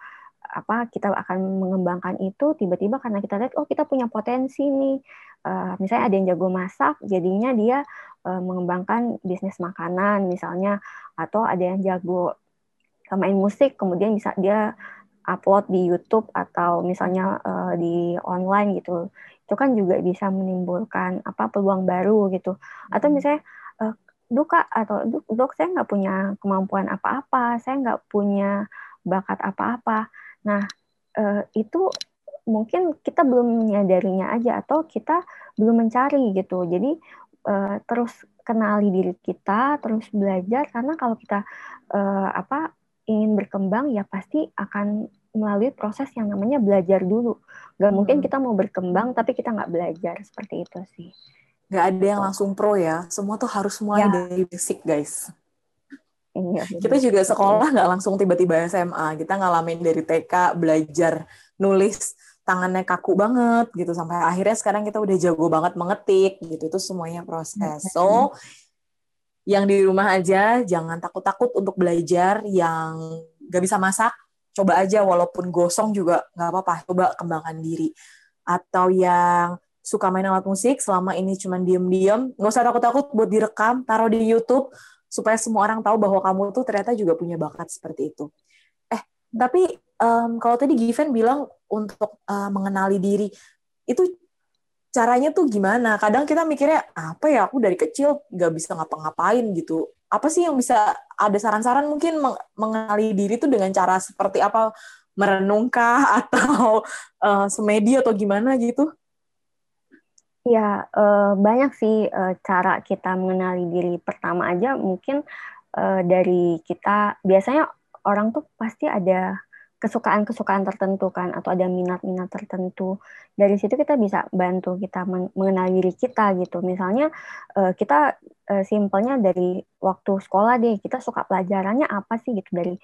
apa kita akan mengembangkan itu tiba-tiba karena kita lihat oh kita punya potensi nih. Uh, misalnya ada yang jago masak jadinya dia uh, mengembangkan bisnis makanan misalnya. Atau ada yang jago main musik kemudian bisa dia upload di YouTube atau misalnya uh, di online gitu. Itu kan juga bisa menimbulkan apa peluang baru gitu. Atau hmm. misalnya uh, duka atau dok saya nggak punya kemampuan apa-apa saya nggak punya bakat apa-apa Nah, eh, itu mungkin kita belum menyadarinya aja atau kita belum mencari gitu. Jadi eh, terus kenali diri kita, terus belajar karena kalau kita eh, apa ingin berkembang ya pasti akan melalui proses yang namanya belajar dulu. Gak hmm. mungkin kita mau berkembang tapi kita nggak belajar seperti itu sih. Gak ada yang langsung pro ya. Semua tuh harus mulai ya. dari basic guys. Iya, kita juga sekolah nggak langsung tiba-tiba SMA. Kita ngalamin dari TK belajar nulis tangannya kaku banget gitu sampai akhirnya sekarang kita udah jago banget mengetik gitu. Itu semuanya proses. So yang di rumah aja jangan takut-takut untuk belajar yang nggak bisa masak. Coba aja walaupun gosong juga nggak apa-apa. Coba kembangkan diri. Atau yang suka main alat musik selama ini cuma diem-diem nggak usah takut-takut buat direkam taruh di YouTube supaya semua orang tahu bahwa kamu tuh ternyata juga punya bakat seperti itu. Eh, tapi um, kalau tadi Given bilang untuk uh, mengenali diri, itu caranya tuh gimana? Kadang kita mikirnya apa ya aku dari kecil nggak bisa ngapa-ngapain gitu. Apa sih yang bisa ada saran-saran mungkin mengenali diri tuh dengan cara seperti apa? Merenungkah atau uh, semedi atau gimana gitu? Ya, uh, banyak sih uh, cara kita mengenali diri. Pertama aja mungkin uh, dari kita, biasanya orang tuh pasti ada kesukaan-kesukaan tertentu kan, atau ada minat-minat tertentu. Dari situ kita bisa bantu kita mengenali diri kita gitu. Misalnya uh, kita uh, simpelnya dari waktu sekolah deh, kita suka pelajarannya apa sih gitu. Dari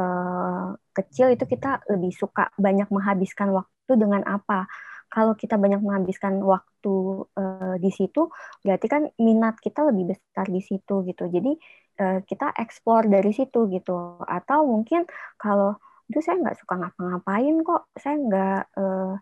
uh, kecil itu kita lebih suka banyak menghabiskan waktu dengan apa kalau kita banyak menghabiskan waktu uh, di situ, berarti kan minat kita lebih besar di situ gitu. Jadi uh, kita explore dari situ gitu. Atau mungkin kalau itu saya nggak suka ngapa-ngapain kok, saya nggak uh,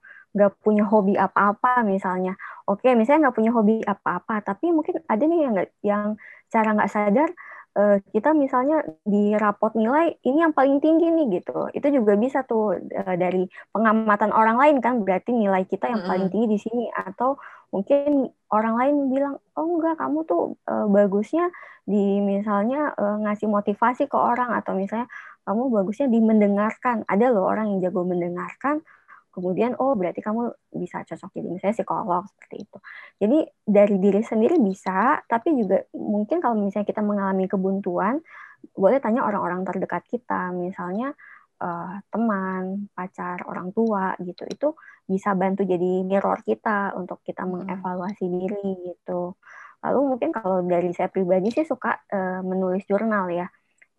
punya hobi apa-apa misalnya. Oke, misalnya nggak punya hobi apa-apa, tapi mungkin ada nih yang nggak yang cara nggak sadar uh, kita misalnya di rapot nilai ini yang paling tinggi nih gitu. Itu juga bisa tuh uh, dari pengamatan orang lain kan berarti nilai kita yang paling tinggi di sini. Atau mungkin orang lain bilang oh enggak kamu tuh uh, bagusnya di misalnya uh, ngasih motivasi ke orang. Atau misalnya kamu bagusnya di mendengarkan. Ada loh orang yang jago mendengarkan kemudian oh berarti kamu bisa cocok jadi misalnya psikolog seperti itu. Jadi dari diri sendiri bisa tapi juga mungkin kalau misalnya kita mengalami kebuntuan boleh tanya orang-orang terdekat kita. Misalnya uh, teman pacar orang tua gitu. Itu bisa bantu jadi mirror kita untuk kita hmm. mengevaluasi diri gitu. Lalu mungkin kalau dari saya pribadi sih suka uh, menulis jurnal ya.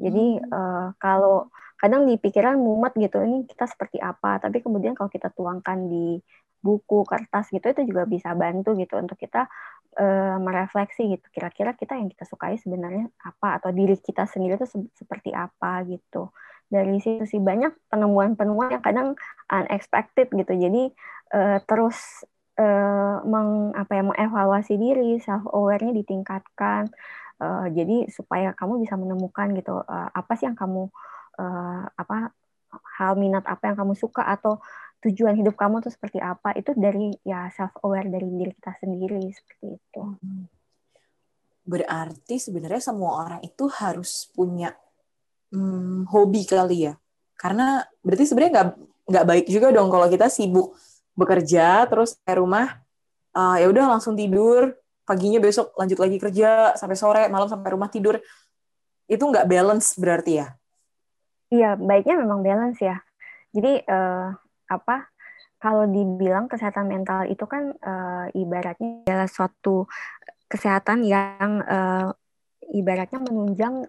Jadi uh, kalau kadang di pikiran mumet gitu ini kita seperti apa? Tapi kemudian kalau kita tuangkan di buku kertas gitu itu juga bisa bantu gitu untuk kita uh, merefleksi gitu kira-kira kita yang kita sukai sebenarnya apa atau diri kita sendiri itu se seperti apa gitu. Dari situ sih banyak penemuan-penemuan yang kadang unexpected gitu. Jadi uh, terus uh, meng apa ya mengevaluasi diri self awarenya ditingkatkan uh, jadi supaya kamu bisa menemukan gitu uh, apa sih yang kamu uh, apa hal minat apa yang kamu suka atau tujuan hidup kamu tuh seperti apa itu dari ya self aware dari diri kita sendiri seperti itu. Hmm. Berarti sebenarnya semua orang itu harus punya hmm, hobi kali ya. Karena berarti sebenarnya nggak nggak baik juga dong kalau kita sibuk bekerja terus ke rumah uh, ya udah langsung tidur paginya besok lanjut lagi kerja sampai sore malam sampai rumah tidur itu nggak balance berarti ya Iya, baiknya memang balance ya. Jadi uh, apa? Kalau dibilang kesehatan mental itu kan uh, ibaratnya adalah suatu kesehatan yang uh, ibaratnya menunjang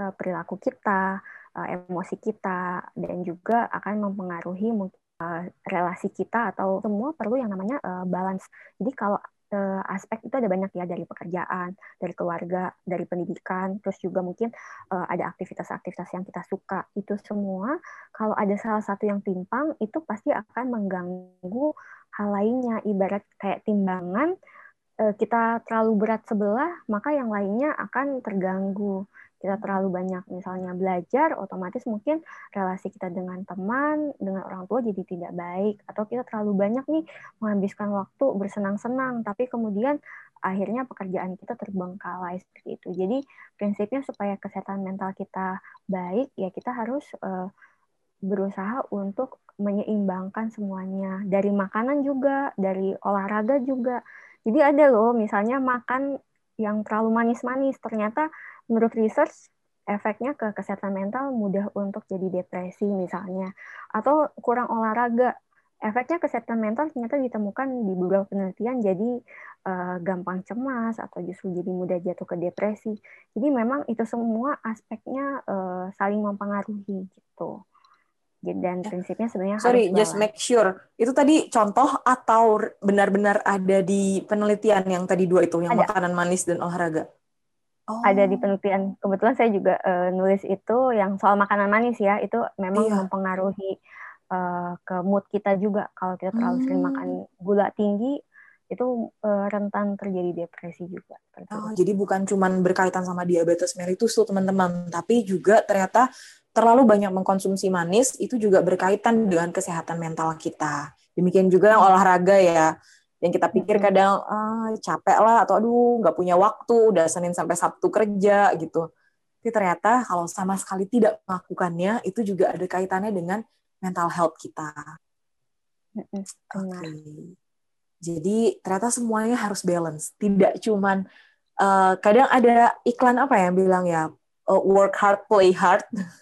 uh, perilaku kita, uh, emosi kita, dan juga akan mempengaruhi uh, relasi kita atau semua perlu yang namanya uh, balance. Jadi kalau uh, aspek itu ada banyak ya dari pekerjaan, dari keluarga, dari pendidikan, terus juga mungkin uh, ada aktivitas-aktivitas yang kita suka. Itu semua kalau ada salah satu yang timpang itu pasti akan mengganggu hal lainnya. Ibarat kayak timbangan uh, kita terlalu berat sebelah, maka yang lainnya akan terganggu kita terlalu banyak misalnya belajar, otomatis mungkin relasi kita dengan teman, dengan orang tua jadi tidak baik. Atau kita terlalu banyak nih menghabiskan waktu bersenang-senang, tapi kemudian akhirnya pekerjaan kita terbengkalai seperti itu. Jadi prinsipnya supaya kesehatan mental kita baik, ya kita harus uh, berusaha untuk menyeimbangkan semuanya. Dari makanan juga, dari olahraga juga. Jadi ada loh misalnya makan yang terlalu manis-manis, ternyata menurut research efeknya ke kesehatan mental mudah untuk jadi depresi misalnya atau kurang olahraga. Efeknya kesehatan mental ternyata ditemukan di beberapa penelitian jadi uh, gampang cemas atau justru jadi mudah jatuh ke depresi. Jadi memang itu semua aspeknya uh, saling mempengaruhi gitu. Dan prinsipnya sebenarnya sorry harus just make sure. Itu tadi contoh atau benar-benar ada di penelitian yang tadi dua itu yang ada. makanan manis dan olahraga Oh. Ada di penelitian. Kebetulan saya juga uh, nulis itu yang soal makanan manis ya. Itu memang iya. mempengaruhi uh, ke mood kita juga. Kalau kita terlalu hmm. sering makan gula tinggi, itu uh, rentan terjadi depresi juga. Oh, jadi bukan cuma berkaitan sama diabetes mellitus tuh teman-teman, tapi juga ternyata terlalu banyak mengkonsumsi manis itu juga berkaitan dengan kesehatan mental kita. Demikian juga yang olahraga ya, yang kita pikir kadang ah, capek lah atau aduh nggak punya waktu, udah Senin sampai Sabtu kerja gitu. Tapi ternyata kalau sama sekali tidak melakukannya itu juga ada kaitannya dengan mental health kita. Oke. Okay. Jadi ternyata semuanya harus balance, tidak cuman uh, kadang ada iklan apa ya yang bilang ya uh, work hard play hard, [laughs]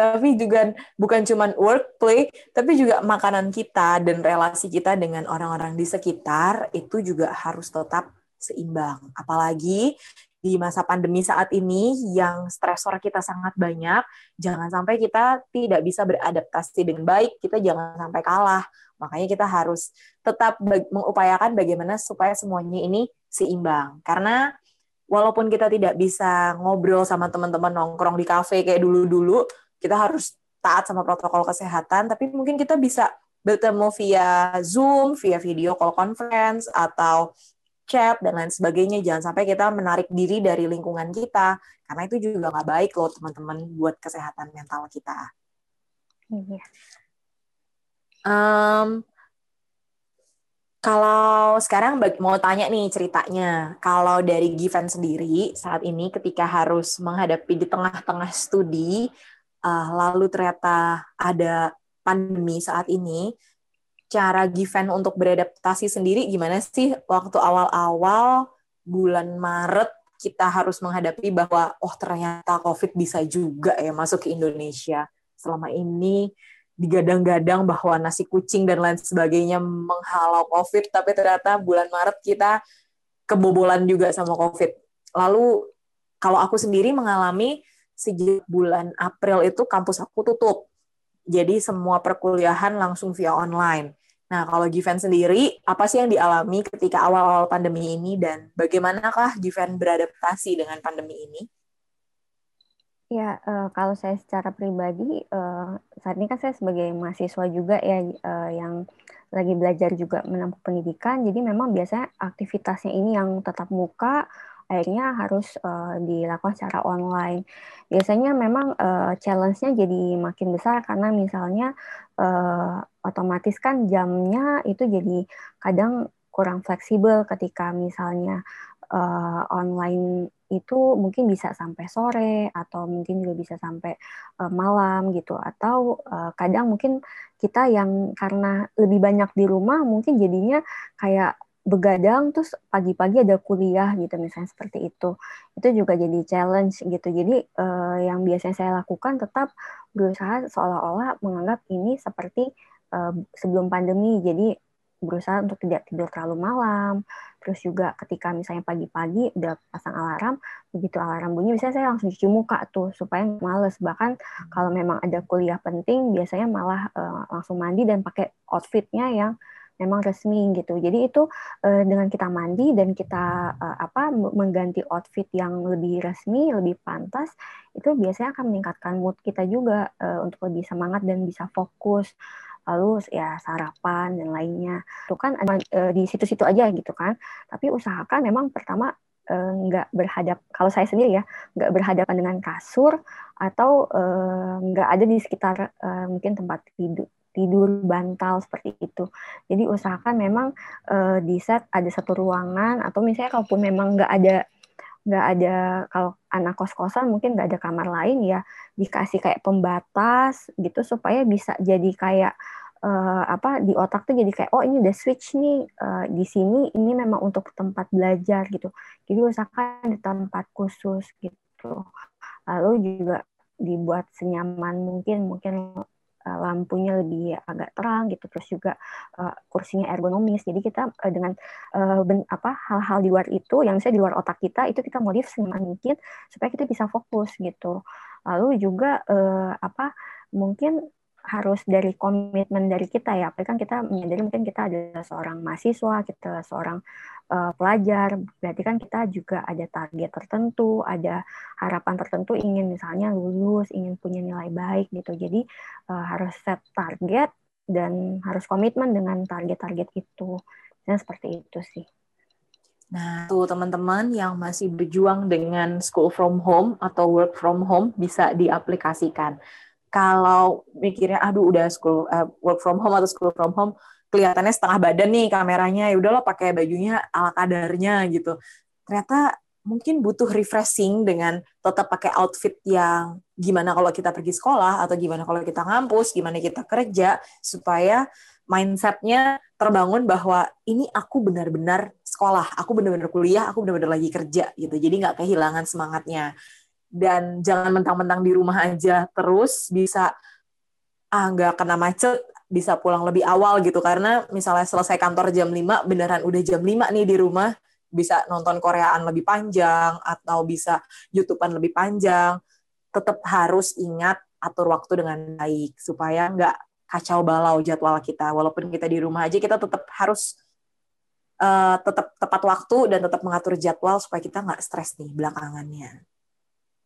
tapi juga bukan cuman work play, tapi juga makanan kita dan relasi kita dengan orang-orang di sekitar itu juga harus tetap seimbang. Apalagi di masa pandemi saat ini yang stresor kita sangat banyak, jangan sampai kita tidak bisa beradaptasi dengan baik, kita jangan sampai kalah. Makanya kita harus tetap mengupayakan bagaimana supaya semuanya ini seimbang. Karena walaupun kita tidak bisa ngobrol sama teman-teman nongkrong di kafe kayak dulu-dulu, kita harus taat sama protokol kesehatan, tapi mungkin kita bisa bertemu via Zoom, via video call conference, atau chat dan lain sebagainya. Jangan sampai kita menarik diri dari lingkungan kita, karena itu juga nggak baik loh teman-teman buat kesehatan mental kita. Iya. Um, kalau sekarang mau tanya nih ceritanya, kalau dari Given sendiri saat ini ketika harus menghadapi di tengah-tengah studi, uh, lalu ternyata ada pandemi saat ini, cara Given untuk beradaptasi sendiri gimana sih waktu awal-awal bulan Maret kita harus menghadapi bahwa oh ternyata COVID bisa juga ya masuk ke Indonesia. Selama ini digadang-gadang bahwa nasi kucing dan lain sebagainya menghalau COVID, tapi ternyata bulan Maret kita kebobolan juga sama COVID. Lalu kalau aku sendiri mengalami sejak bulan April itu kampus aku tutup. Jadi semua perkuliahan langsung via online. Nah, kalau Given sendiri, apa sih yang dialami ketika awal-awal pandemi ini dan bagaimanakah Given beradaptasi dengan pandemi ini? Ya, uh, kalau saya secara pribadi, uh, saat ini kan saya sebagai mahasiswa juga ya uh, yang lagi belajar juga menempuh pendidikan, jadi memang biasanya aktivitasnya ini yang tetap muka, akhirnya harus uh, dilakukan secara online. Biasanya memang uh, challenge-nya jadi makin besar karena misalnya uh, otomatis kan jamnya itu jadi kadang kurang fleksibel ketika misalnya uh, online itu mungkin bisa sampai sore atau mungkin juga bisa sampai uh, malam gitu atau uh, kadang mungkin kita yang karena lebih banyak di rumah mungkin jadinya kayak begadang terus pagi-pagi ada kuliah gitu misalnya seperti itu. Itu juga jadi challenge gitu. Jadi uh, yang biasanya saya lakukan tetap berusaha seolah-olah menganggap ini seperti uh, sebelum pandemi. Jadi berusaha untuk tidak tidur terlalu malam. Terus juga ketika misalnya pagi-pagi udah pasang alarm begitu alarm bunyi biasanya saya langsung cuci muka tuh supaya males. Bahkan kalau memang ada kuliah penting biasanya malah uh, langsung mandi dan pakai outfitnya yang memang resmi gitu. Jadi itu uh, dengan kita mandi dan kita uh, apa mengganti outfit yang lebih resmi, lebih pantas, itu biasanya akan meningkatkan mood kita juga uh, untuk lebih semangat dan bisa fokus. Lalu ya sarapan dan lainnya. Itu kan uh, di situ-situ aja gitu kan. Tapi usahakan memang pertama nggak berhadap kalau saya sendiri ya nggak berhadapan dengan kasur atau nggak ada di sekitar mungkin tempat tidur tidur bantal seperti itu. Jadi usahakan memang uh, di set ada satu ruangan atau misalnya kalaupun memang nggak ada nggak ada kalau anak kos kosan mungkin nggak ada kamar lain ya dikasih kayak pembatas gitu supaya bisa jadi kayak uh, apa di otak tuh jadi kayak oh ini udah switch nih uh, di sini ini memang untuk tempat belajar gitu jadi usahakan di tempat khusus gitu lalu juga dibuat senyaman mungkin mungkin lampunya lebih agak terang gitu terus juga uh, kursinya ergonomis. Jadi kita uh, dengan uh, ben, apa hal-hal di luar itu yang saya di luar otak kita itu kita modif senyaman mungkin supaya kita bisa fokus gitu. Lalu juga uh, apa mungkin harus dari komitmen dari kita ya, apalagi kan kita menyadari mungkin kita adalah seorang mahasiswa, kita seorang uh, pelajar, berarti kan kita juga ada target tertentu, ada harapan tertentu ingin misalnya lulus, ingin punya nilai baik gitu. Jadi uh, harus set target dan harus komitmen dengan target-target itu Nah, seperti itu sih. Nah, tuh teman-teman yang masih berjuang dengan school from home atau work from home bisa diaplikasikan. Kalau mikirnya, aduh udah school uh, work from home atau school from home, kelihatannya setengah badan nih kameranya, ya udahlah pakai bajunya ala kadarnya gitu. Ternyata mungkin butuh refreshing dengan tetap pakai outfit yang gimana kalau kita pergi sekolah atau gimana kalau kita ngampus, gimana kita kerja supaya mindsetnya terbangun bahwa ini aku benar-benar sekolah, aku benar-benar kuliah, aku benar-benar lagi kerja gitu. Jadi nggak kehilangan semangatnya. Dan jangan mentang-mentang di rumah aja terus bisa ah nggak kena macet, bisa pulang lebih awal gitu karena misalnya selesai kantor jam 5 beneran udah jam 5 nih di rumah bisa nonton Koreaan lebih panjang atau bisa YouTubean lebih panjang tetap harus ingat atur waktu dengan baik supaya nggak kacau balau jadwal kita. Walaupun kita di rumah aja, kita tetap harus uh, tetap tepat waktu dan tetap mengatur jadwal supaya kita nggak stres nih belakangannya.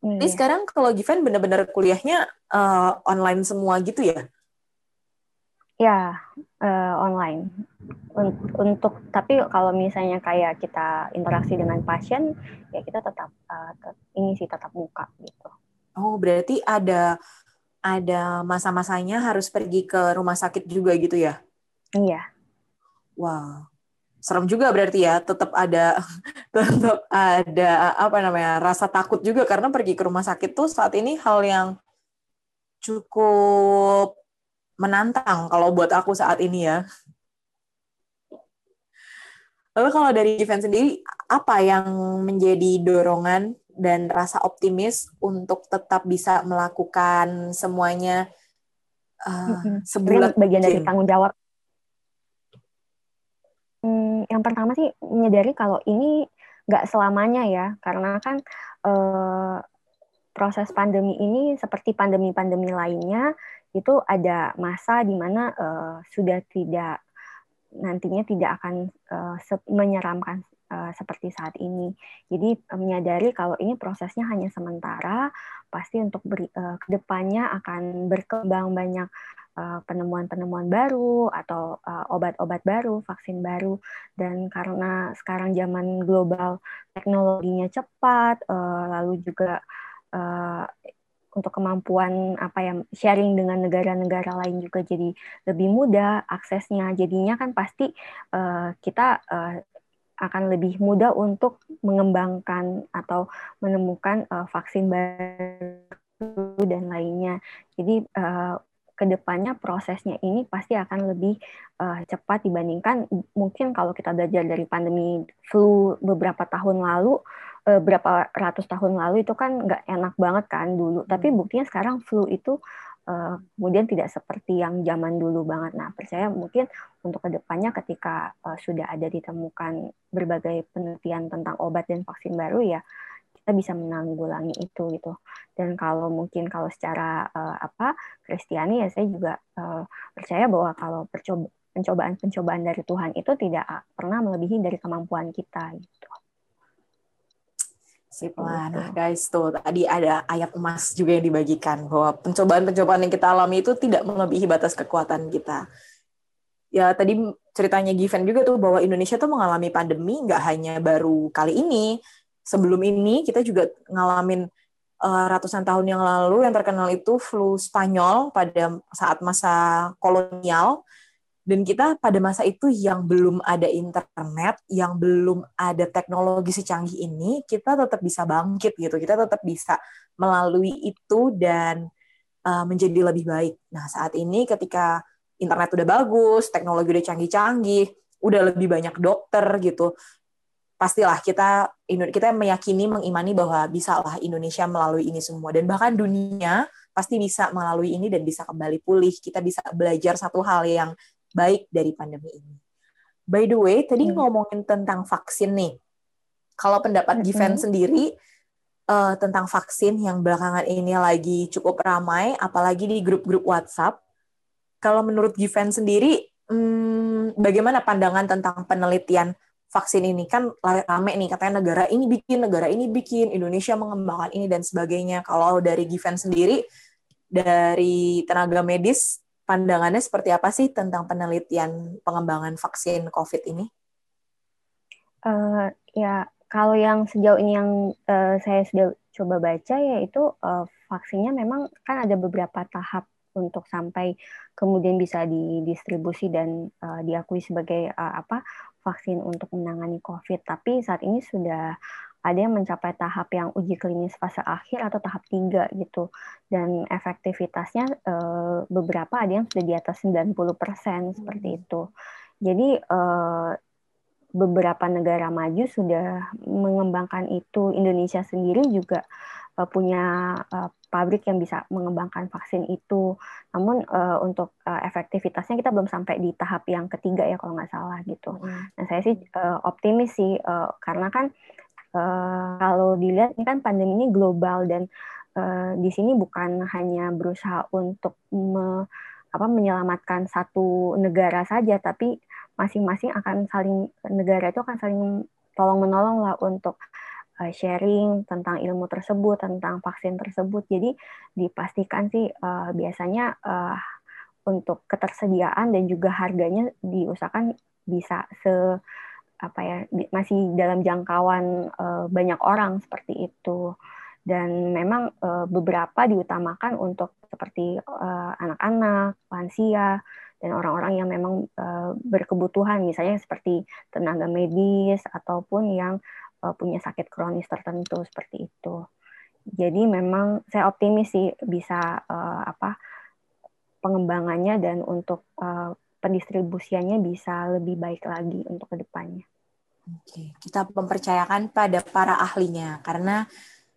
Hmm. Jadi sekarang kalau Given benar-benar kuliahnya uh, online semua gitu ya? Ya, uh, online. Untuk tapi kalau misalnya kayak kita interaksi dengan pasien, ya kita tetap uh, ini sih tetap muka gitu. Oh, berarti ada ada masa-masanya harus pergi ke rumah sakit juga gitu ya? Iya. Wow. Serem juga berarti ya, tetap ada [laughs] tetap ada apa namanya? rasa takut juga karena pergi ke rumah sakit tuh saat ini hal yang cukup menantang kalau buat aku saat ini ya. Lalu kalau dari event sendiri, apa yang menjadi dorongan dan rasa optimis untuk tetap bisa melakukan semuanya uh, sebulan bagian dari tanggung jawab. Hmm, yang pertama sih menyadari kalau ini nggak selamanya ya, karena kan uh, proses pandemi ini seperti pandemi-pandemi lainnya itu ada masa di mana uh, sudah tidak nantinya tidak akan uh, menyeramkan uh, seperti saat ini. Jadi uh, menyadari kalau ini prosesnya hanya sementara, pasti untuk beri, uh, ke depannya akan berkembang banyak penemuan-penemuan baru atau obat-obat baru, vaksin baru, dan karena sekarang zaman global teknologinya cepat, lalu juga untuk kemampuan apa ya sharing dengan negara-negara lain juga jadi lebih mudah aksesnya jadinya kan pasti uh, kita uh, akan lebih mudah untuk mengembangkan atau menemukan uh, vaksin baru dan lainnya. Jadi uh, ke depannya prosesnya ini pasti akan lebih uh, cepat dibandingkan mungkin kalau kita belajar dari pandemi flu beberapa tahun lalu uh, berapa ratus tahun lalu itu kan nggak enak banget kan dulu tapi hmm. buktinya sekarang flu itu uh, kemudian tidak seperti yang zaman dulu banget. Nah, percaya mungkin untuk ke depannya ketika uh, sudah ada ditemukan berbagai penelitian tentang obat dan vaksin baru ya kita bisa menanggulangi itu gitu. Dan kalau mungkin kalau secara uh, apa Kristiani ya saya juga uh, percaya bahwa kalau pencobaan-pencobaan dari Tuhan itu tidak pernah melebihi dari kemampuan kita gitu. Sip lah. Nah guys, tuh tadi ada ayat emas juga yang dibagikan bahwa pencobaan-pencobaan yang kita alami itu tidak melebihi batas kekuatan kita. Ya tadi ceritanya Given juga tuh bahwa Indonesia tuh mengalami pandemi nggak hanya baru kali ini. Sebelum ini kita juga ngalamin uh, ratusan tahun yang lalu yang terkenal itu flu Spanyol pada saat masa kolonial dan kita pada masa itu yang belum ada internet, yang belum ada teknologi secanggih ini, kita tetap bisa bangkit gitu. Kita tetap bisa melalui itu dan uh, menjadi lebih baik. Nah, saat ini ketika internet udah bagus, teknologi udah canggih-canggih, udah lebih banyak dokter gitu. Pastilah kita kita meyakini mengimani bahwa bisalah Indonesia melalui ini semua dan bahkan dunia pasti bisa melalui ini dan bisa kembali pulih. Kita bisa belajar satu hal yang baik dari pandemi ini. By the way, tadi hmm. ngomongin tentang vaksin nih. Kalau pendapat hmm. Given sendiri uh, tentang vaksin yang belakangan ini lagi cukup ramai, apalagi di grup-grup WhatsApp. Kalau menurut Given sendiri, hmm, bagaimana pandangan tentang penelitian vaksin ini? Kan rame nih katanya negara ini bikin, negara ini bikin, Indonesia mengembangkan ini dan sebagainya. Kalau dari Given sendiri, dari tenaga medis pandangannya seperti apa sih tentang penelitian pengembangan vaksin COVID ini? Uh, ya kalau yang sejauh ini yang uh, saya sudah coba baca yaitu uh, vaksinnya memang kan ada beberapa tahap untuk sampai kemudian bisa didistribusi dan uh, diakui sebagai uh, apa vaksin untuk menangani COVID. Tapi saat ini sudah ada yang mencapai tahap yang uji klinis fase akhir atau tahap tiga gitu dan efektivitasnya eh, beberapa ada yang sudah di atas 90% seperti hmm. itu jadi eh, beberapa negara maju sudah mengembangkan itu Indonesia sendiri juga eh, punya eh, pabrik yang bisa mengembangkan vaksin itu namun eh, untuk eh, efektivitasnya kita belum sampai di tahap yang ketiga ya kalau nggak salah gitu hmm. nah saya sih eh, optimis sih eh, karena kan uh, kalau dilihat ini kan pandemi ini global dan uh, di sini bukan hanya berusaha untuk me, apa menyelamatkan satu negara saja, tapi masing-masing akan saling negara itu akan saling tolong menolong lah untuk uh, sharing tentang ilmu tersebut, tentang vaksin tersebut. Jadi dipastikan sih uh, biasanya uh, untuk ketersediaan dan juga harganya diusahakan bisa se apa ya masih dalam jangkauan uh, banyak orang seperti itu dan memang uh, beberapa diutamakan untuk seperti uh, anak-anak, lansia dan orang-orang yang memang uh, berkebutuhan misalnya seperti tenaga medis ataupun yang uh, punya sakit kronis tertentu seperti itu. Jadi memang saya optimis sih bisa uh, apa pengembangannya dan untuk uh, pendistribusiannya bisa lebih baik lagi untuk ke depannya. Oke, kita mempercayakan pada para ahlinya karena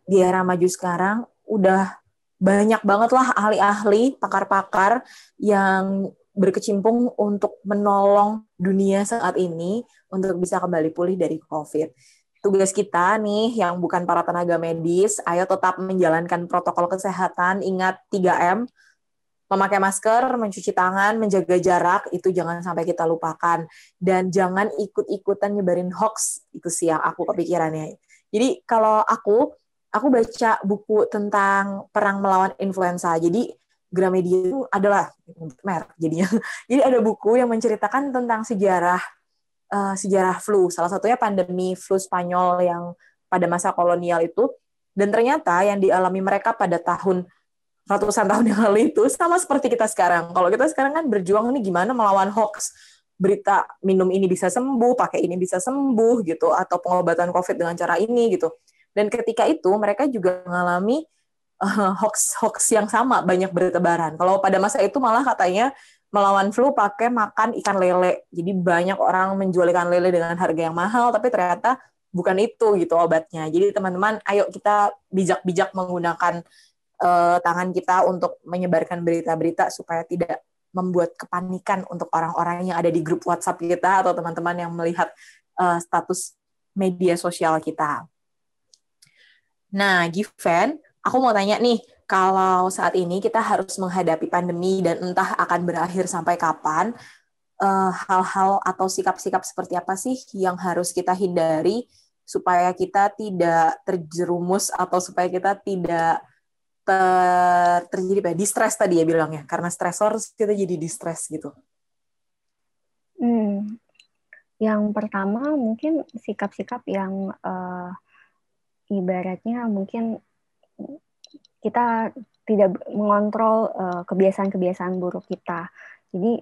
di era maju sekarang udah banyak banget lah ahli-ahli, pakar-pakar yang berkecimpung untuk menolong dunia saat ini untuk bisa kembali pulih dari COVID. Tugas kita nih yang bukan para tenaga medis, ayo tetap menjalankan protokol kesehatan, ingat 3M, memakai masker, mencuci tangan, menjaga jarak itu jangan sampai kita lupakan dan jangan ikut-ikutan nyebarin hoax itu sih yang aku kepikirannya. Jadi kalau aku aku baca buku tentang perang melawan influenza. Jadi Gramedia itu adalah merek jadinya. [laughs] Jadi ada buku yang menceritakan tentang sejarah uh, sejarah flu. Salah satunya pandemi flu Spanyol yang pada masa kolonial itu dan ternyata yang dialami mereka pada tahun ratusan tahun yang lalu itu sama seperti kita sekarang. Kalau kita sekarang kan berjuang nih gimana melawan hoax berita minum ini bisa sembuh, pakai ini bisa sembuh gitu, atau pengobatan COVID dengan cara ini gitu. Dan ketika itu mereka juga mengalami uh, hoax-hoax yang sama banyak bertebaran. Kalau pada masa itu malah katanya melawan flu pakai makan ikan lele. Jadi banyak orang menjual ikan lele dengan harga yang mahal, tapi ternyata bukan itu gitu obatnya. Jadi teman-teman, ayo kita bijak-bijak menggunakan uh, tangan kita untuk menyebarkan berita-berita supaya tidak membuat kepanikan untuk orang-orang yang ada di grup WhatsApp kita atau teman-teman yang melihat uh, status media sosial kita. Nah, Given, aku mau tanya nih, kalau saat ini kita harus menghadapi pandemi dan entah akan berakhir sampai kapan, eh, hal-hal uh, atau sikap-sikap seperti apa sih yang harus kita hindari supaya kita tidak terjerumus atau supaya kita tidak ter terjadi apa ya, distress tadi ya bilangnya karena stresor kita jadi distress gitu hmm. yang pertama mungkin sikap-sikap yang uh, ibaratnya mungkin kita tidak mengontrol uh, kebiasaan-kebiasaan buruk kita. Jadi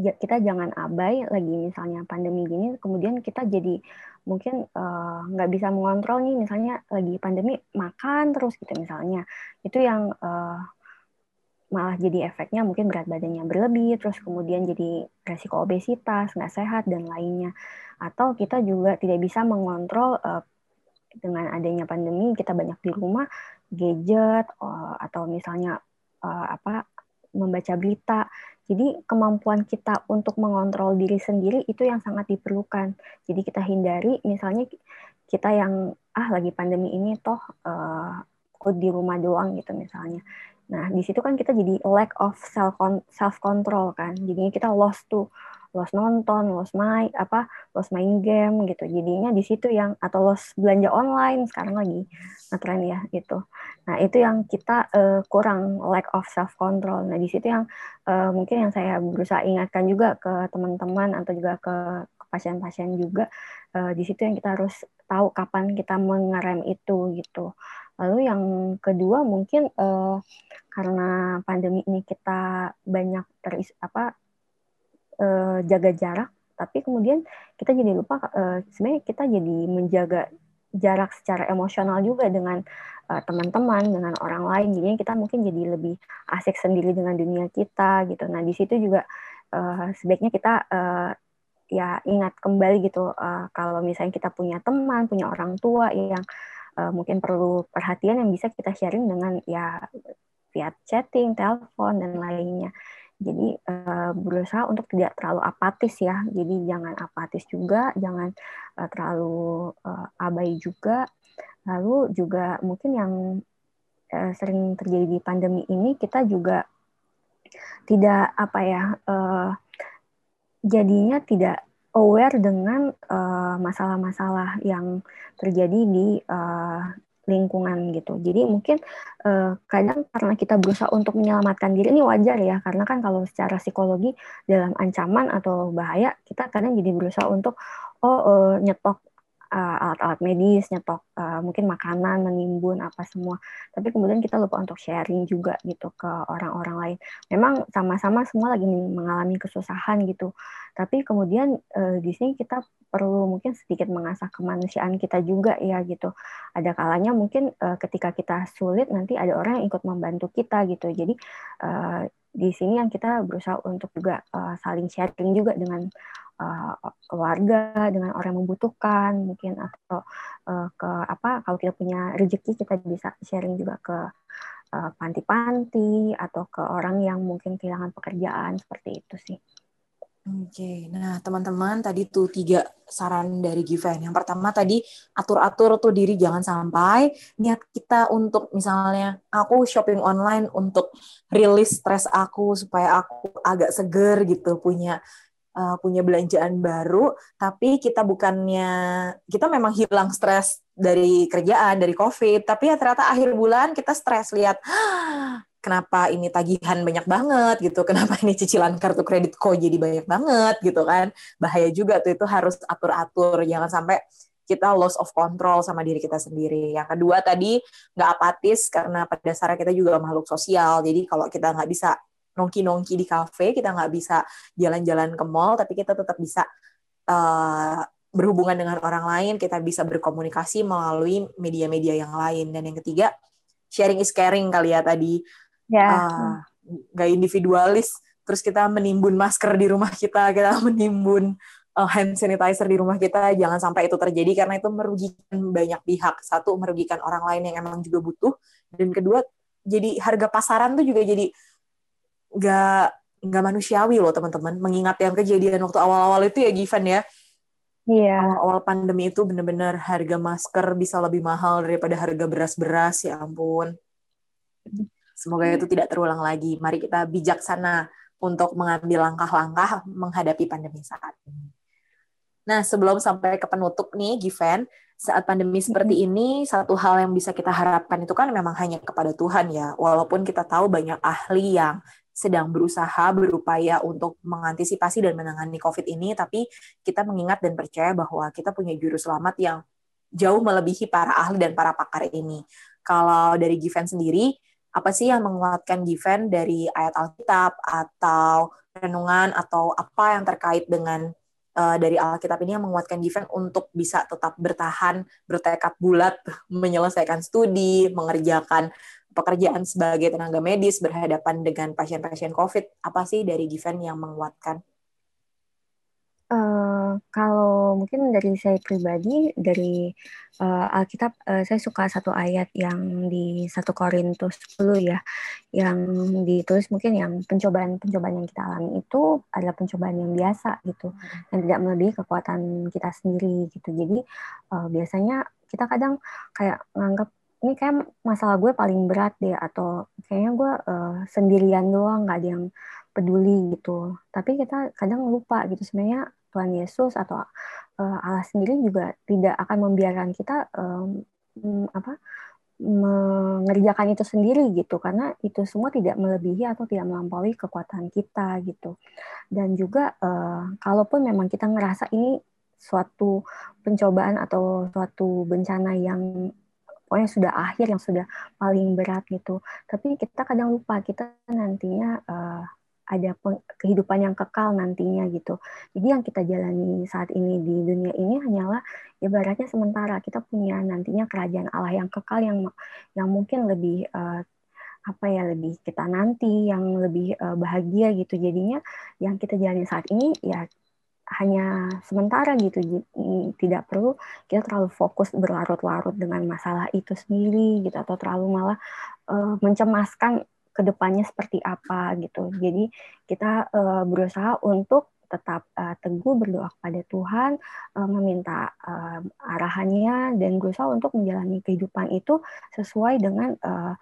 ya, kita jangan abai lagi misalnya pandemi gini kemudian kita jadi mungkin eh, nggak uh, bisa mengontrol nih misalnya lagi pandemi makan terus gitu misalnya. Itu yang uh, malah jadi efeknya mungkin berat badannya berlebih terus kemudian jadi resiko obesitas nggak sehat dan lainnya. Atau kita juga tidak bisa mengontrol uh, dengan adanya pandemi kita banyak di rumah gadget uh, atau misalnya uh, apa membaca berita jadi kemampuan kita untuk mengontrol diri sendiri itu yang sangat diperlukan. Jadi kita hindari misalnya kita yang ah lagi pandemi ini toh uh, di rumah doang gitu misalnya. Nah, di situ kan kita jadi lack of self self control kan. Jadinya kita lost tuh los nonton, los main apa, los main game gitu. Jadinya di situ yang atau los belanja online sekarang lagi ngetren ya gitu. Nah, itu yang kita uh, kurang lack of self control. Nah, di situ yang uh, mungkin yang saya berusaha ingatkan juga ke teman-teman atau juga ke pasien-pasien juga uh, di situ yang kita harus tahu kapan kita mengerem itu gitu lalu yang kedua mungkin uh, karena pandemi ini kita banyak teris apa uh, jaga jarak tapi kemudian kita jadi lupa uh, sebenarnya kita jadi menjaga jarak secara emosional juga dengan uh, teman-teman dengan orang lain jadinya kita mungkin jadi lebih asik sendiri dengan dunia kita gitu nah di situ juga uh, sebaiknya kita uh, ya ingat kembali gitu uh, kalau misalnya kita punya teman punya orang tua yang uh, mungkin perlu perhatian yang bisa kita sharing dengan ya via chatting, telepon dan lainnya. Jadi uh, berusaha untuk tidak terlalu apatis ya. Jadi jangan apatis juga, jangan uh, terlalu uh, abai juga. Lalu juga mungkin yang uh, sering terjadi di pandemi ini kita juga tidak apa ya uh, jadinya tidak aware dengan masalah-masalah uh, yang terjadi di uh, lingkungan gitu. Jadi mungkin uh, kadang karena kita berusaha untuk menyelamatkan diri ini wajar ya, karena kan kalau secara psikologi dalam ancaman atau bahaya kita kadang jadi berusaha untuk oh uh, nyetok uh, alat-alat medis, nyetok uh, mungkin makanan, menimbun apa semua. Tapi kemudian kita lupa untuk sharing juga gitu ke orang-orang lain. Memang sama-sama semua lagi mengalami kesusahan gitu. Tapi kemudian uh, di sini kita perlu mungkin sedikit mengasah kemanusiaan kita juga ya gitu. Ada kalanya mungkin uh, ketika kita sulit nanti ada orang yang ikut membantu kita gitu. Jadi uh, di sini yang kita berusaha untuk juga uh, saling sharing juga dengan uh, keluarga dengan orang yang membutuhkan mungkin atau uh, ke apa kalau kita punya rezeki kita bisa sharing juga ke uh, panti-panti atau ke orang yang mungkin kehilangan pekerjaan seperti itu sih. Oke, nah teman-teman tadi tuh tiga saran dari Given. Yang pertama tadi atur-atur tuh diri jangan sampai niat kita untuk misalnya aku shopping online untuk rilis stres aku supaya aku agak seger gitu punya uh, punya belanjaan baru, tapi kita bukannya kita memang hilang stres dari kerjaan, dari COVID, tapi ya ternyata akhir bulan kita stres lihat kenapa ini tagihan banyak banget gitu, kenapa ini cicilan kartu kredit kok jadi banyak banget gitu kan. Bahaya juga tuh itu harus atur-atur, jangan sampai kita loss of control sama diri kita sendiri. Yang kedua tadi nggak apatis karena pada dasarnya kita juga makhluk sosial. Jadi kalau kita nggak bisa nongki-nongki di kafe, kita nggak bisa jalan-jalan ke mall, tapi kita tetap bisa uh, berhubungan dengan orang lain, kita bisa berkomunikasi melalui media-media yang lain. Dan yang ketiga, sharing is caring kali ya tadi. Ya. Uh, individualis, terus kita menimbun masker di rumah kita, kita [laughs] menimbun uh, hand sanitizer di rumah kita, jangan sampai itu terjadi karena itu merugikan banyak pihak. Satu, merugikan orang lain yang emang juga butuh, dan kedua, jadi harga pasaran tuh juga jadi nggak nggak manusiawi loh teman-teman mengingat yang kejadian waktu awal-awal itu ya Given ya Iya. Awal-awal pandemi itu benar-benar harga masker bisa lebih mahal daripada harga beras-beras ya ampun. Semoga itu tidak terulang lagi. Mari kita bijaksana untuk mengambil langkah-langkah menghadapi pandemi saat ini. Nah, sebelum sampai ke penutup nih, Given, saat pandemi seperti ini, satu hal yang bisa kita harapkan itu kan memang hanya kepada Tuhan ya. Walaupun kita tahu banyak ahli yang sedang berusaha berupaya untuk mengantisipasi dan menangani COVID ini, tapi kita mengingat dan percaya bahwa kita punya juru selamat yang jauh melebihi para ahli dan para pakar ini. Kalau dari Given sendiri, apa sih yang menguatkan Given dari ayat Alkitab atau renungan atau apa yang terkait dengan uh, dari Alkitab ini yang menguatkan Given untuk bisa tetap bertahan, bertekad bulat, [laughs] menyelesaikan studi, mengerjakan pekerjaan sebagai tenaga medis berhadapan dengan pasien-pasien COVID, apa sih dari Given yang menguatkan? Uh, kalau mungkin dari saya pribadi dari uh, Alkitab uh, saya suka satu ayat yang di satu Korintus 10 ya yang ditulis mungkin yang pencobaan-pencobaan yang kita alami itu adalah pencobaan yang biasa gitu yang tidak melebihi kekuatan kita sendiri gitu. Jadi uh, biasanya kita kadang kayak menganggap ini kayak masalah gue paling berat deh atau kayaknya gue uh, sendirian doang nggak ada yang peduli gitu. Tapi kita kadang lupa gitu sebenarnya Tuhan Yesus atau uh, Allah sendiri juga tidak akan membiarkan kita um, apa mengerjakan itu sendiri gitu. Karena itu semua tidak melebihi atau tidak melampaui kekuatan kita gitu. Dan juga uh, kalaupun memang kita ngerasa ini suatu pencobaan atau suatu bencana yang pokoknya sudah akhir yang sudah paling berat gitu. Tapi kita kadang lupa kita nantinya uh, ada kehidupan yang kekal nantinya gitu. Jadi yang kita jalani saat ini di dunia ini hanyalah ibaratnya sementara. Kita punya nantinya kerajaan Allah yang kekal yang yang mungkin lebih uh, apa ya lebih kita nanti yang lebih uh, bahagia gitu. Jadinya yang kita jalani saat ini ya hanya sementara gitu tidak perlu kita terlalu fokus berlarut-larut dengan masalah itu sendiri gitu atau terlalu malah uh, mencemaskan ke depannya seperti apa gitu. Jadi kita uh, berusaha untuk tetap uh, teguh berdoa kepada Tuhan, uh, meminta uh, arahannya dan berusaha untuk menjalani kehidupan itu sesuai dengan uh,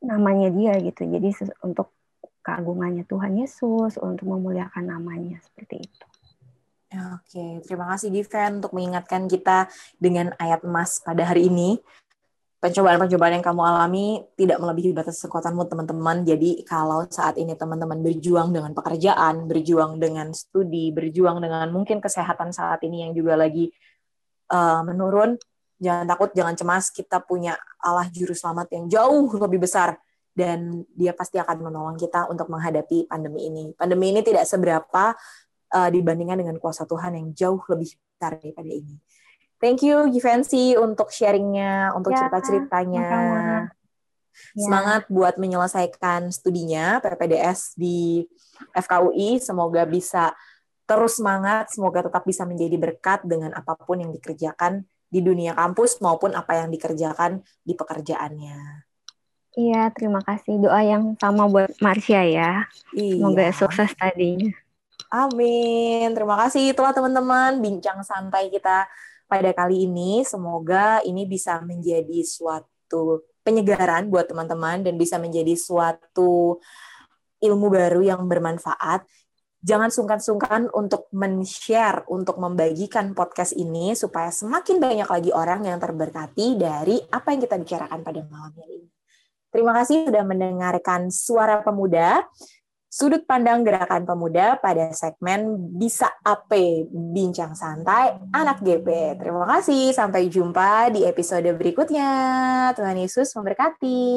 namanya dia gitu. Jadi untuk keagungannya Tuhan Yesus, untuk memuliakan namanya seperti itu. Oke, terima kasih Given untuk mengingatkan kita dengan ayat emas pada hari ini pencobaan-pencobaan yang kamu alami tidak melebihi batas kekuatanmu teman-teman. Jadi kalau saat ini teman-teman berjuang dengan pekerjaan, berjuang dengan studi, berjuang dengan mungkin kesehatan saat ini yang juga lagi uh, menurun, jangan takut, jangan cemas. Kita punya Allah juru selamat yang jauh lebih besar dan dia pasti akan menolong kita untuk menghadapi pandemi ini. Pandemi ini tidak seberapa uh, dibandingkan dengan kuasa Tuhan yang jauh lebih besar daripada ini. Thank you Givenchy untuk sharingnya, untuk ya, cerita-ceritanya. Ya. Semangat buat menyelesaikan studinya PPDS di FKUI. Semoga bisa terus semangat, semoga tetap bisa menjadi berkat dengan apa pun yang dikerjakan di dunia kampus maupun apa yang dikerjakan di pekerjaannya. Iya, terima kasih. Doa yang sama buat Marsha ya. Iya. Semoga sukses tadinya. Amin. Terima kasih. Itulah teman-teman bincang santai kita pada kali ini. Semoga ini bisa menjadi suatu penyegaran buat teman-teman dan bisa menjadi suatu ilmu baru yang bermanfaat. Jangan sungkan-sungkan untuk men-share, untuk membagikan podcast ini supaya semakin banyak lagi orang yang terberkati dari apa yang kita bicarakan pada malam hari ini. Terima kasih sudah mendengarkan Suara Pemuda sudut pandang gerakan pemuda pada segmen Bisa AP Bincang Santai Anak GP. Terima kasih, sampai jumpa di episode berikutnya. Tuhan Yesus memberkati.